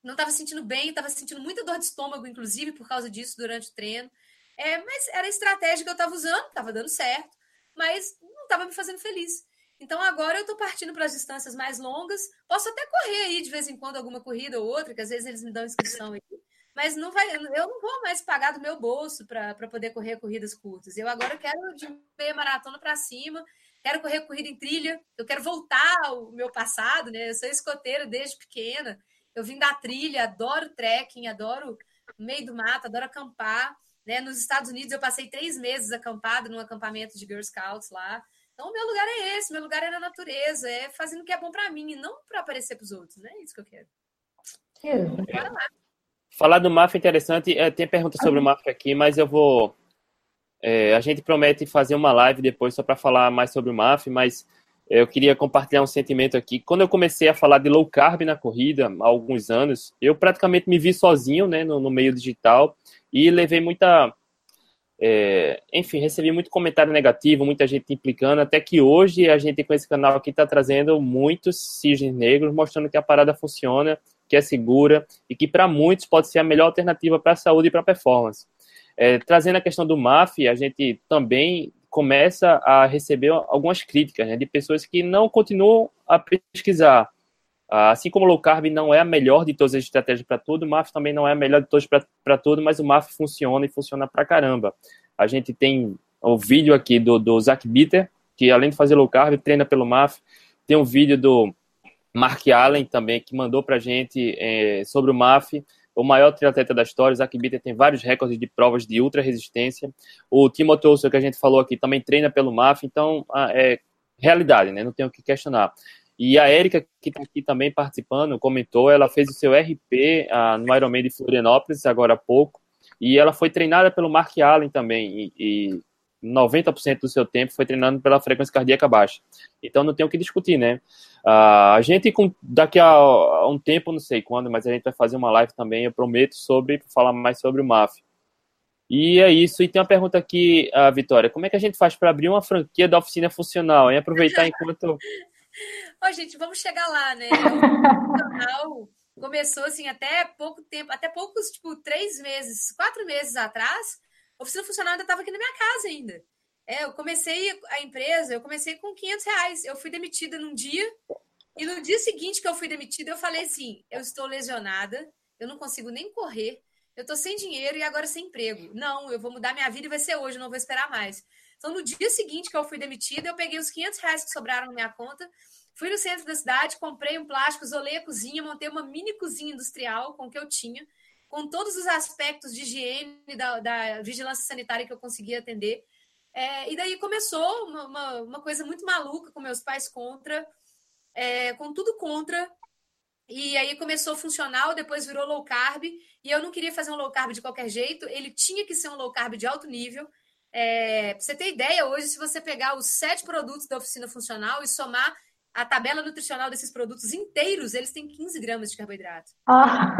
Não estava sentindo bem, estava sentindo muita dor de estômago, inclusive, por causa disso durante o treino. É, mas era a estratégia que eu estava usando, estava dando certo, mas não estava me fazendo feliz. Então agora eu estou partindo para as distâncias mais longas. Posso até correr aí de vez em quando alguma corrida ou outra, que às vezes eles me dão inscrição aí. Mas não vai, eu não vou mais pagar do meu bolso para poder correr corridas curtas. Eu agora quero de meia maratona para cima, quero correr corrida em trilha, eu quero voltar ao meu passado, né? Eu sou escoteira desde pequena. Eu vim da trilha, adoro trekking, adoro meio do mato, adoro acampar. Né? Nos Estados Unidos, eu passei três meses acampada num acampamento de Girl Scouts lá. Então, o meu lugar é esse, meu lugar é na natureza, é fazendo o que é bom para mim e não para aparecer para os outros, né? É isso que eu quero. Bora lá. Falar do MAF é interessante. É, tem pergunta sobre o MAF aqui, mas eu vou. É, a gente promete fazer uma live depois só para falar mais sobre o MAF, mas eu queria compartilhar um sentimento aqui. Quando eu comecei a falar de low carb na corrida, há alguns anos, eu praticamente me vi sozinho né, no, no meio digital e levei muita. É, enfim, recebi muito comentário negativo, muita gente implicando, até que hoje a gente com esse canal aqui está trazendo muitos cisnes negros, mostrando que a parada funciona, que é segura e que para muitos pode ser a melhor alternativa para a saúde e para a performance. É, trazendo a questão do MAF, a gente também começa a receber algumas críticas né, de pessoas que não continuam a pesquisar, assim como o low carb não é a melhor de todas as estratégias para tudo, o MAF também não é a melhor de todas para tudo, mas o MAF funciona e funciona para caramba. A gente tem o vídeo aqui do, do Zach Bitter, que além de fazer low carb, treina pelo MAF. Tem um vídeo do Mark Allen também, que mandou para a gente é, sobre o MAF. O maior triatleta da história, o Zach Bitter tem vários recordes de provas de ultra resistência. O Timothy Olson, que a gente falou aqui, também treina pelo MAF, então é realidade, né? Não tem o que questionar. E a Érica, que está aqui também participando, comentou, ela fez o seu RP ah, no Ironman de Florianópolis, agora há pouco, e ela foi treinada pelo Mark Allen também, e, e 90% do seu tempo foi treinando pela frequência cardíaca baixa. Então não tem o que discutir, né? Ah, a gente, daqui a, a, um tempo, não sei quando, mas a gente vai fazer uma live também, eu prometo, sobre falar mais sobre o MAF. E é isso. E tem uma pergunta aqui, a Vitória: como é que a gente faz para abrir uma franquia da oficina funcional? E aproveitar enquanto Ó, gente, vamos chegar lá, né? O canal começou assim até pouco tempo, até poucos, tipo, três meses, quatro meses atrás, a oficina funcional ainda estava aqui na minha casa ainda. É, eu comecei a empresa, eu comecei com 500 reais. Eu fui demitida num dia E no dia seguinte que eu fui demitida, eu falei assim: eu estou lesionada, eu não consigo nem correr, eu estou sem dinheiro e agora sem emprego. Não, eu vou mudar minha vida e vai ser hoje, não vou esperar mais. Então, no dia seguinte que eu fui demitida, eu peguei os 500 reais que sobraram na minha conta, fui no centro da cidade, comprei um plástico, isolei a cozinha, montei uma mini cozinha industrial com o que eu tinha, com todos os aspectos de higiene, da, da vigilância sanitária que eu conseguia atender. É, e daí começou uma, uma, uma, coisa muito maluca com meus pais contra, é, com tudo contra. E aí começou funcional, depois virou low carb. E eu não queria fazer um low carb de qualquer jeito, ele tinha que ser um low carb de alto nível. É, pra você ter ideia, hoje, se você pegar os sete produtos da oficina funcional e somar a tabela nutricional desses produtos inteiros, eles têm 15 gramas de carboidrato. Ah.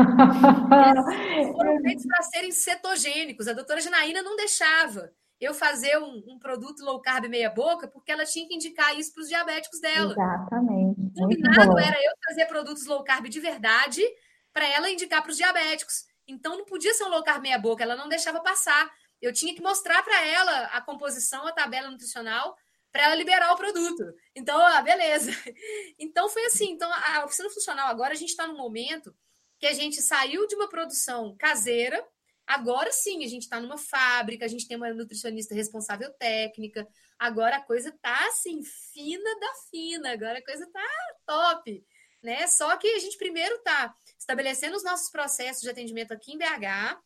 Eles foram feitos para serem cetogênicos. A doutora Janaína não deixava eu fazer um, um, produto low carb meia boca, porque ela tinha que indicar isso para os diabéticos dela. Exatamente. O combinado era eu fazer produtos low carb de verdade para ela indicar para os diabéticos. Então não podia ser um low carb meia boca, ela não deixava passar. Eu tinha que mostrar para ela a composição, a tabela nutricional, para ela liberar o produto. Então, ah, beleza. Então foi assim. Então, a oficina funcional agora a gente está no momento que a gente saiu de uma produção caseira. Agora sim, a gente está numa fábrica, a gente tem uma nutricionista responsável técnica. Agora a coisa tá assim, fina da fina. Agora a coisa tá top. Né? Só que a gente primeiro está estabelecendo os nossos processos de atendimento aqui em BH,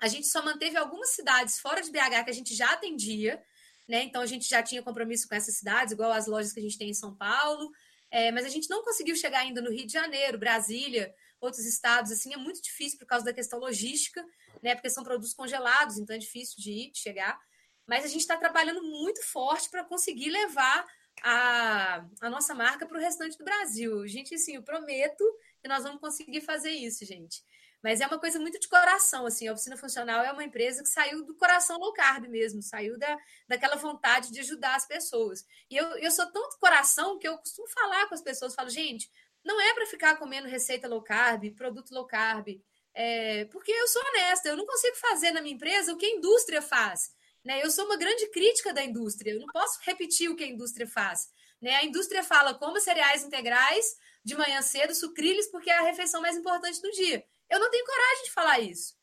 a gente só manteve algumas cidades fora de BH que a gente já atendia, né? Então a gente já tinha compromisso com essas cidades, igual as lojas que a gente tem em São Paulo. É, mas a gente não conseguiu chegar ainda no Rio de Janeiro, Brasília, outros estados, assim, é muito difícil por causa da questão logística, né? Porque são produtos congelados, então é difícil de ir, de chegar. Mas a gente está trabalhando muito forte para conseguir levar a, a nossa marca para o restante do Brasil. Gente, assim, eu prometo que nós vamos conseguir fazer isso, gente. Mas é uma coisa muito de coração, assim. A oficina funcional é uma empresa que saiu do coração low carb mesmo, saiu da, daquela vontade de ajudar as pessoas. E eu, eu sou de coração que eu costumo falar com as pessoas, falo, gente, não é para ficar comendo receita low carb, produto low carb, é, porque eu sou honesta, eu não consigo fazer na minha empresa o que a indústria faz. Né? Eu sou uma grande crítica da indústria, eu não posso repetir o que a indústria faz. Né? A indústria fala como cereais integrais de manhã cedo, sucrilhos, porque é a refeição mais importante do dia. Eu não tenho coragem de falar isso.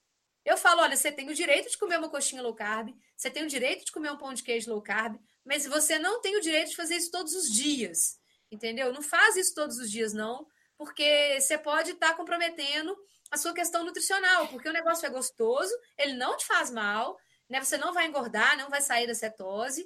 Eu falo, olha, você tem o direito de comer uma coxinha low carb, você tem o direito de comer um pão de queijo low carb, mas você não tem o direito de fazer isso todos os dias. Entendeu? Não faz isso todos os dias, não, porque você pode estar tá comprometendo a sua questão nutricional, porque o negócio é gostoso, ele não te faz mal, né? Você não vai engordar, não vai sair da cetose.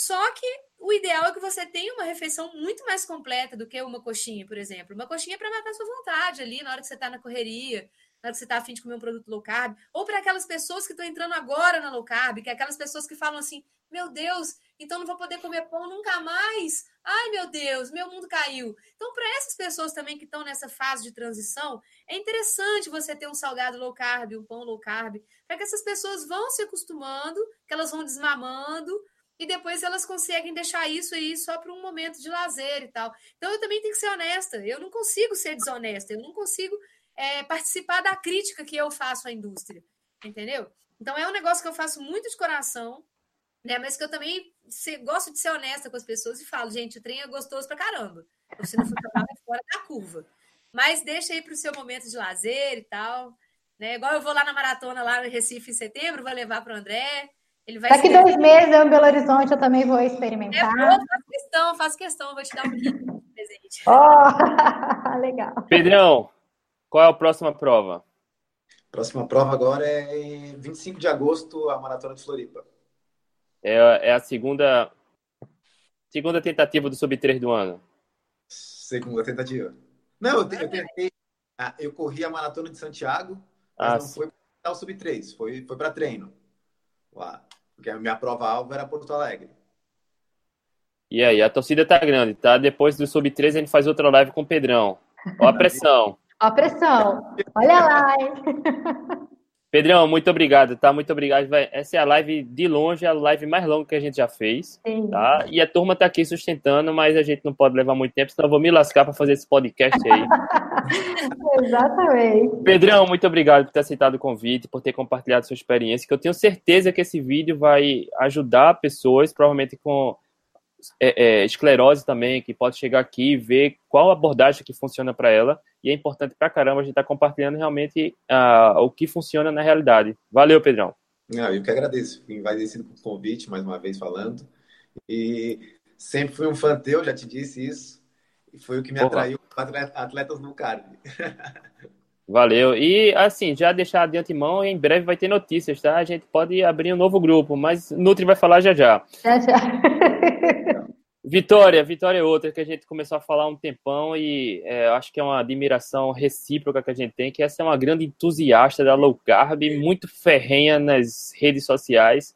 Só que o ideal é que você tenha uma refeição muito mais completa do que uma coxinha, por exemplo. Uma coxinha é para matar sua vontade ali na hora que você está na correria, na hora que você está afim de comer um produto low carb, ou para aquelas pessoas que estão entrando agora na low carb, que é aquelas pessoas que falam assim: meu Deus, então não vou poder comer pão nunca mais. Ai, meu Deus, meu mundo caiu. Então, para essas pessoas também que estão nessa fase de transição, é interessante você ter um salgado low carb, um pão low carb, para que essas pessoas vão se acostumando, que elas vão desmamando, e depois elas conseguem deixar isso aí só para um momento de lazer e tal. Então eu também tenho que ser honesta. Eu não consigo ser desonesta. Eu não consigo é, participar da crítica que eu faço à indústria, entendeu? Então é um negócio que eu faço muito de coração, né? Mas que eu também se, gosto de ser honesta com as pessoas e falo, gente, o trem é gostoso pra caramba. Você não funcionava fora da curva. Mas deixa aí para o seu momento de lazer e tal. Né? Igual eu vou lá na maratona lá no Recife em setembro, vou levar para o André. Ele vai Daqui dois meses eu em Belo Horizonte, eu também vou experimentar. É, faço questão, faço questão, vou te dar um kit de presente. Oh, legal. Pedrão, qual é a próxima prova? Próxima prova agora é em 25 de agosto, a Maratona de Floripa. É, é a segunda segunda tentativa do Sub-3 do ano. Segunda tentativa. Não, eu, eu tentei. Ah, eu corri a Maratona de Santiago, mas ah, não foi para o Sub-3, foi, foi para treino lá. Porque a minha prova-alvo era Porto Alegre. E aí, a torcida tá grande, tá? Depois do Sub-13 a gente faz outra live com o Pedrão. Ó a pressão. Ó a pressão. Olha lá, hein? Pedrão, muito obrigado, tá? Muito obrigado. Essa é a live de longe, a live mais longa que a gente já fez, Sim. tá? E a turma tá aqui sustentando, mas a gente não pode levar muito tempo, senão eu vou me lascar para fazer esse podcast aí. Exatamente. Pedrão, muito obrigado por ter aceitado o convite, por ter compartilhado sua experiência, que eu tenho certeza que esse vídeo vai ajudar pessoas, provavelmente com é, é, esclerose também, que pode chegar aqui e ver qual abordagem que funciona para ela. E é importante para caramba a gente estar tá compartilhando realmente uh, o que funciona na realidade. Valeu, Pedrão. Não, eu que agradeço. Fui envaidecido com o convite, mais uma vez falando. E sempre fui um fã teu, já te disse isso. E foi o que me Porra. atraiu para atletas no card. Valeu. E assim, já deixar de antemão, em breve vai ter notícias, tá? A gente pode abrir um novo grupo, mas Nutri vai falar já já. Já já. Vitória, Vitória é outra que a gente começou a falar há um tempão e é, acho que é uma admiração recíproca que a gente tem, que essa é uma grande entusiasta da low carb, muito ferrenha nas redes sociais,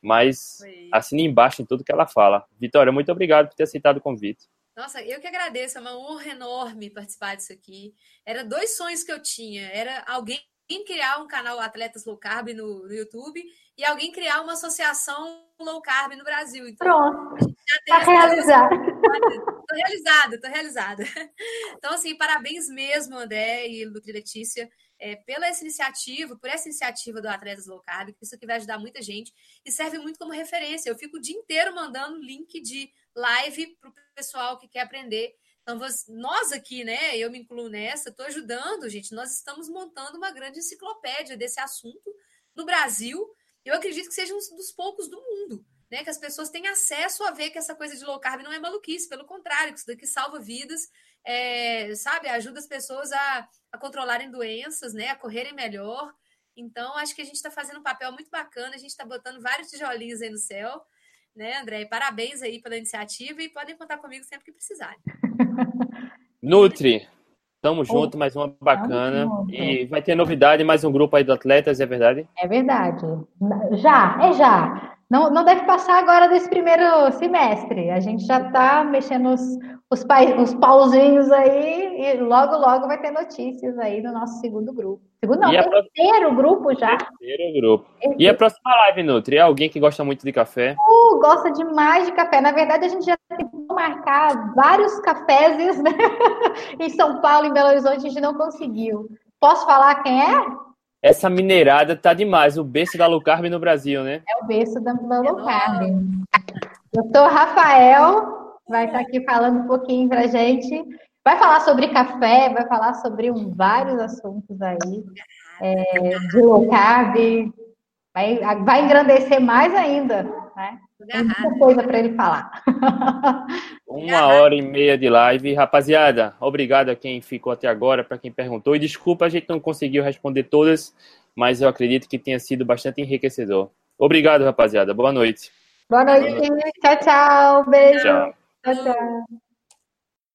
mas assina embaixo em tudo que ela fala. Vitória, muito obrigado por ter aceitado o convite. Nossa, eu que agradeço, é uma honra enorme participar disso aqui. Era dois sonhos que eu tinha, era alguém criar um canal Atletas Low Carb no, no YouTube e alguém criar uma associação low carb no Brasil. Então, Pronto. Está realizado. Estou realizada, estou realizada. Então, assim, parabéns mesmo, André e Lutri Letícia, é, pela essa iniciativa, por essa iniciativa do Atletas Low Carb, que isso aqui vai ajudar muita gente e serve muito como referência. Eu fico o dia inteiro mandando link de live para o pessoal que quer aprender. Então, nós aqui, né, eu me incluo nessa, estou ajudando, gente. Nós estamos montando uma grande enciclopédia desse assunto no Brasil. Eu acredito que seja um dos poucos do mundo né? Que as pessoas têm acesso a ver que essa coisa de low carb não é maluquice, pelo contrário, que isso daqui salva vidas, é, sabe? Ajuda as pessoas a, a controlarem doenças, né? A correrem melhor. Então, acho que a gente está fazendo um papel muito bacana, a gente está botando vários tijolinhos aí no céu, né, André? Parabéns aí pela iniciativa e podem contar comigo sempre que precisarem. Nutri, Tamo junto, mais uma bacana. E vai ter novidade, mais um grupo aí do Atletas, é verdade? É verdade. Já, é já. Não, não deve passar agora desse primeiro semestre. A gente já está mexendo os, os, os pauzinhos aí e logo, logo vai ter notícias aí do nosso segundo grupo. Segundo não, terceiro grupo já. Terceiro grupo. E a próxima live, Nutri? É alguém que gosta muito de café? Uh, gosta demais de café. Na verdade, a gente já tentou marcar vários cafés né? em São Paulo, em Belo Horizonte, a gente não conseguiu. Posso falar quem é? Essa mineirada tá demais, o berço da low carb no Brasil, né? É o berço da, da low carb. Doutor Rafael vai estar aqui falando um pouquinho pra gente. Vai falar sobre café, vai falar sobre um, vários assuntos aí é, de low carb. Vai, vai engrandecer mais ainda, né? Tem muita coisa para ele falar. Uma hora e meia de live. Rapaziada, obrigado a quem ficou até agora, para quem perguntou. E desculpa, a gente não conseguiu responder todas, mas eu acredito que tenha sido bastante enriquecedor. Obrigado, rapaziada. Boa noite. Boa noite. Boa noite. Tchau, tchau. Beijo. Tchau, tchau. tchau.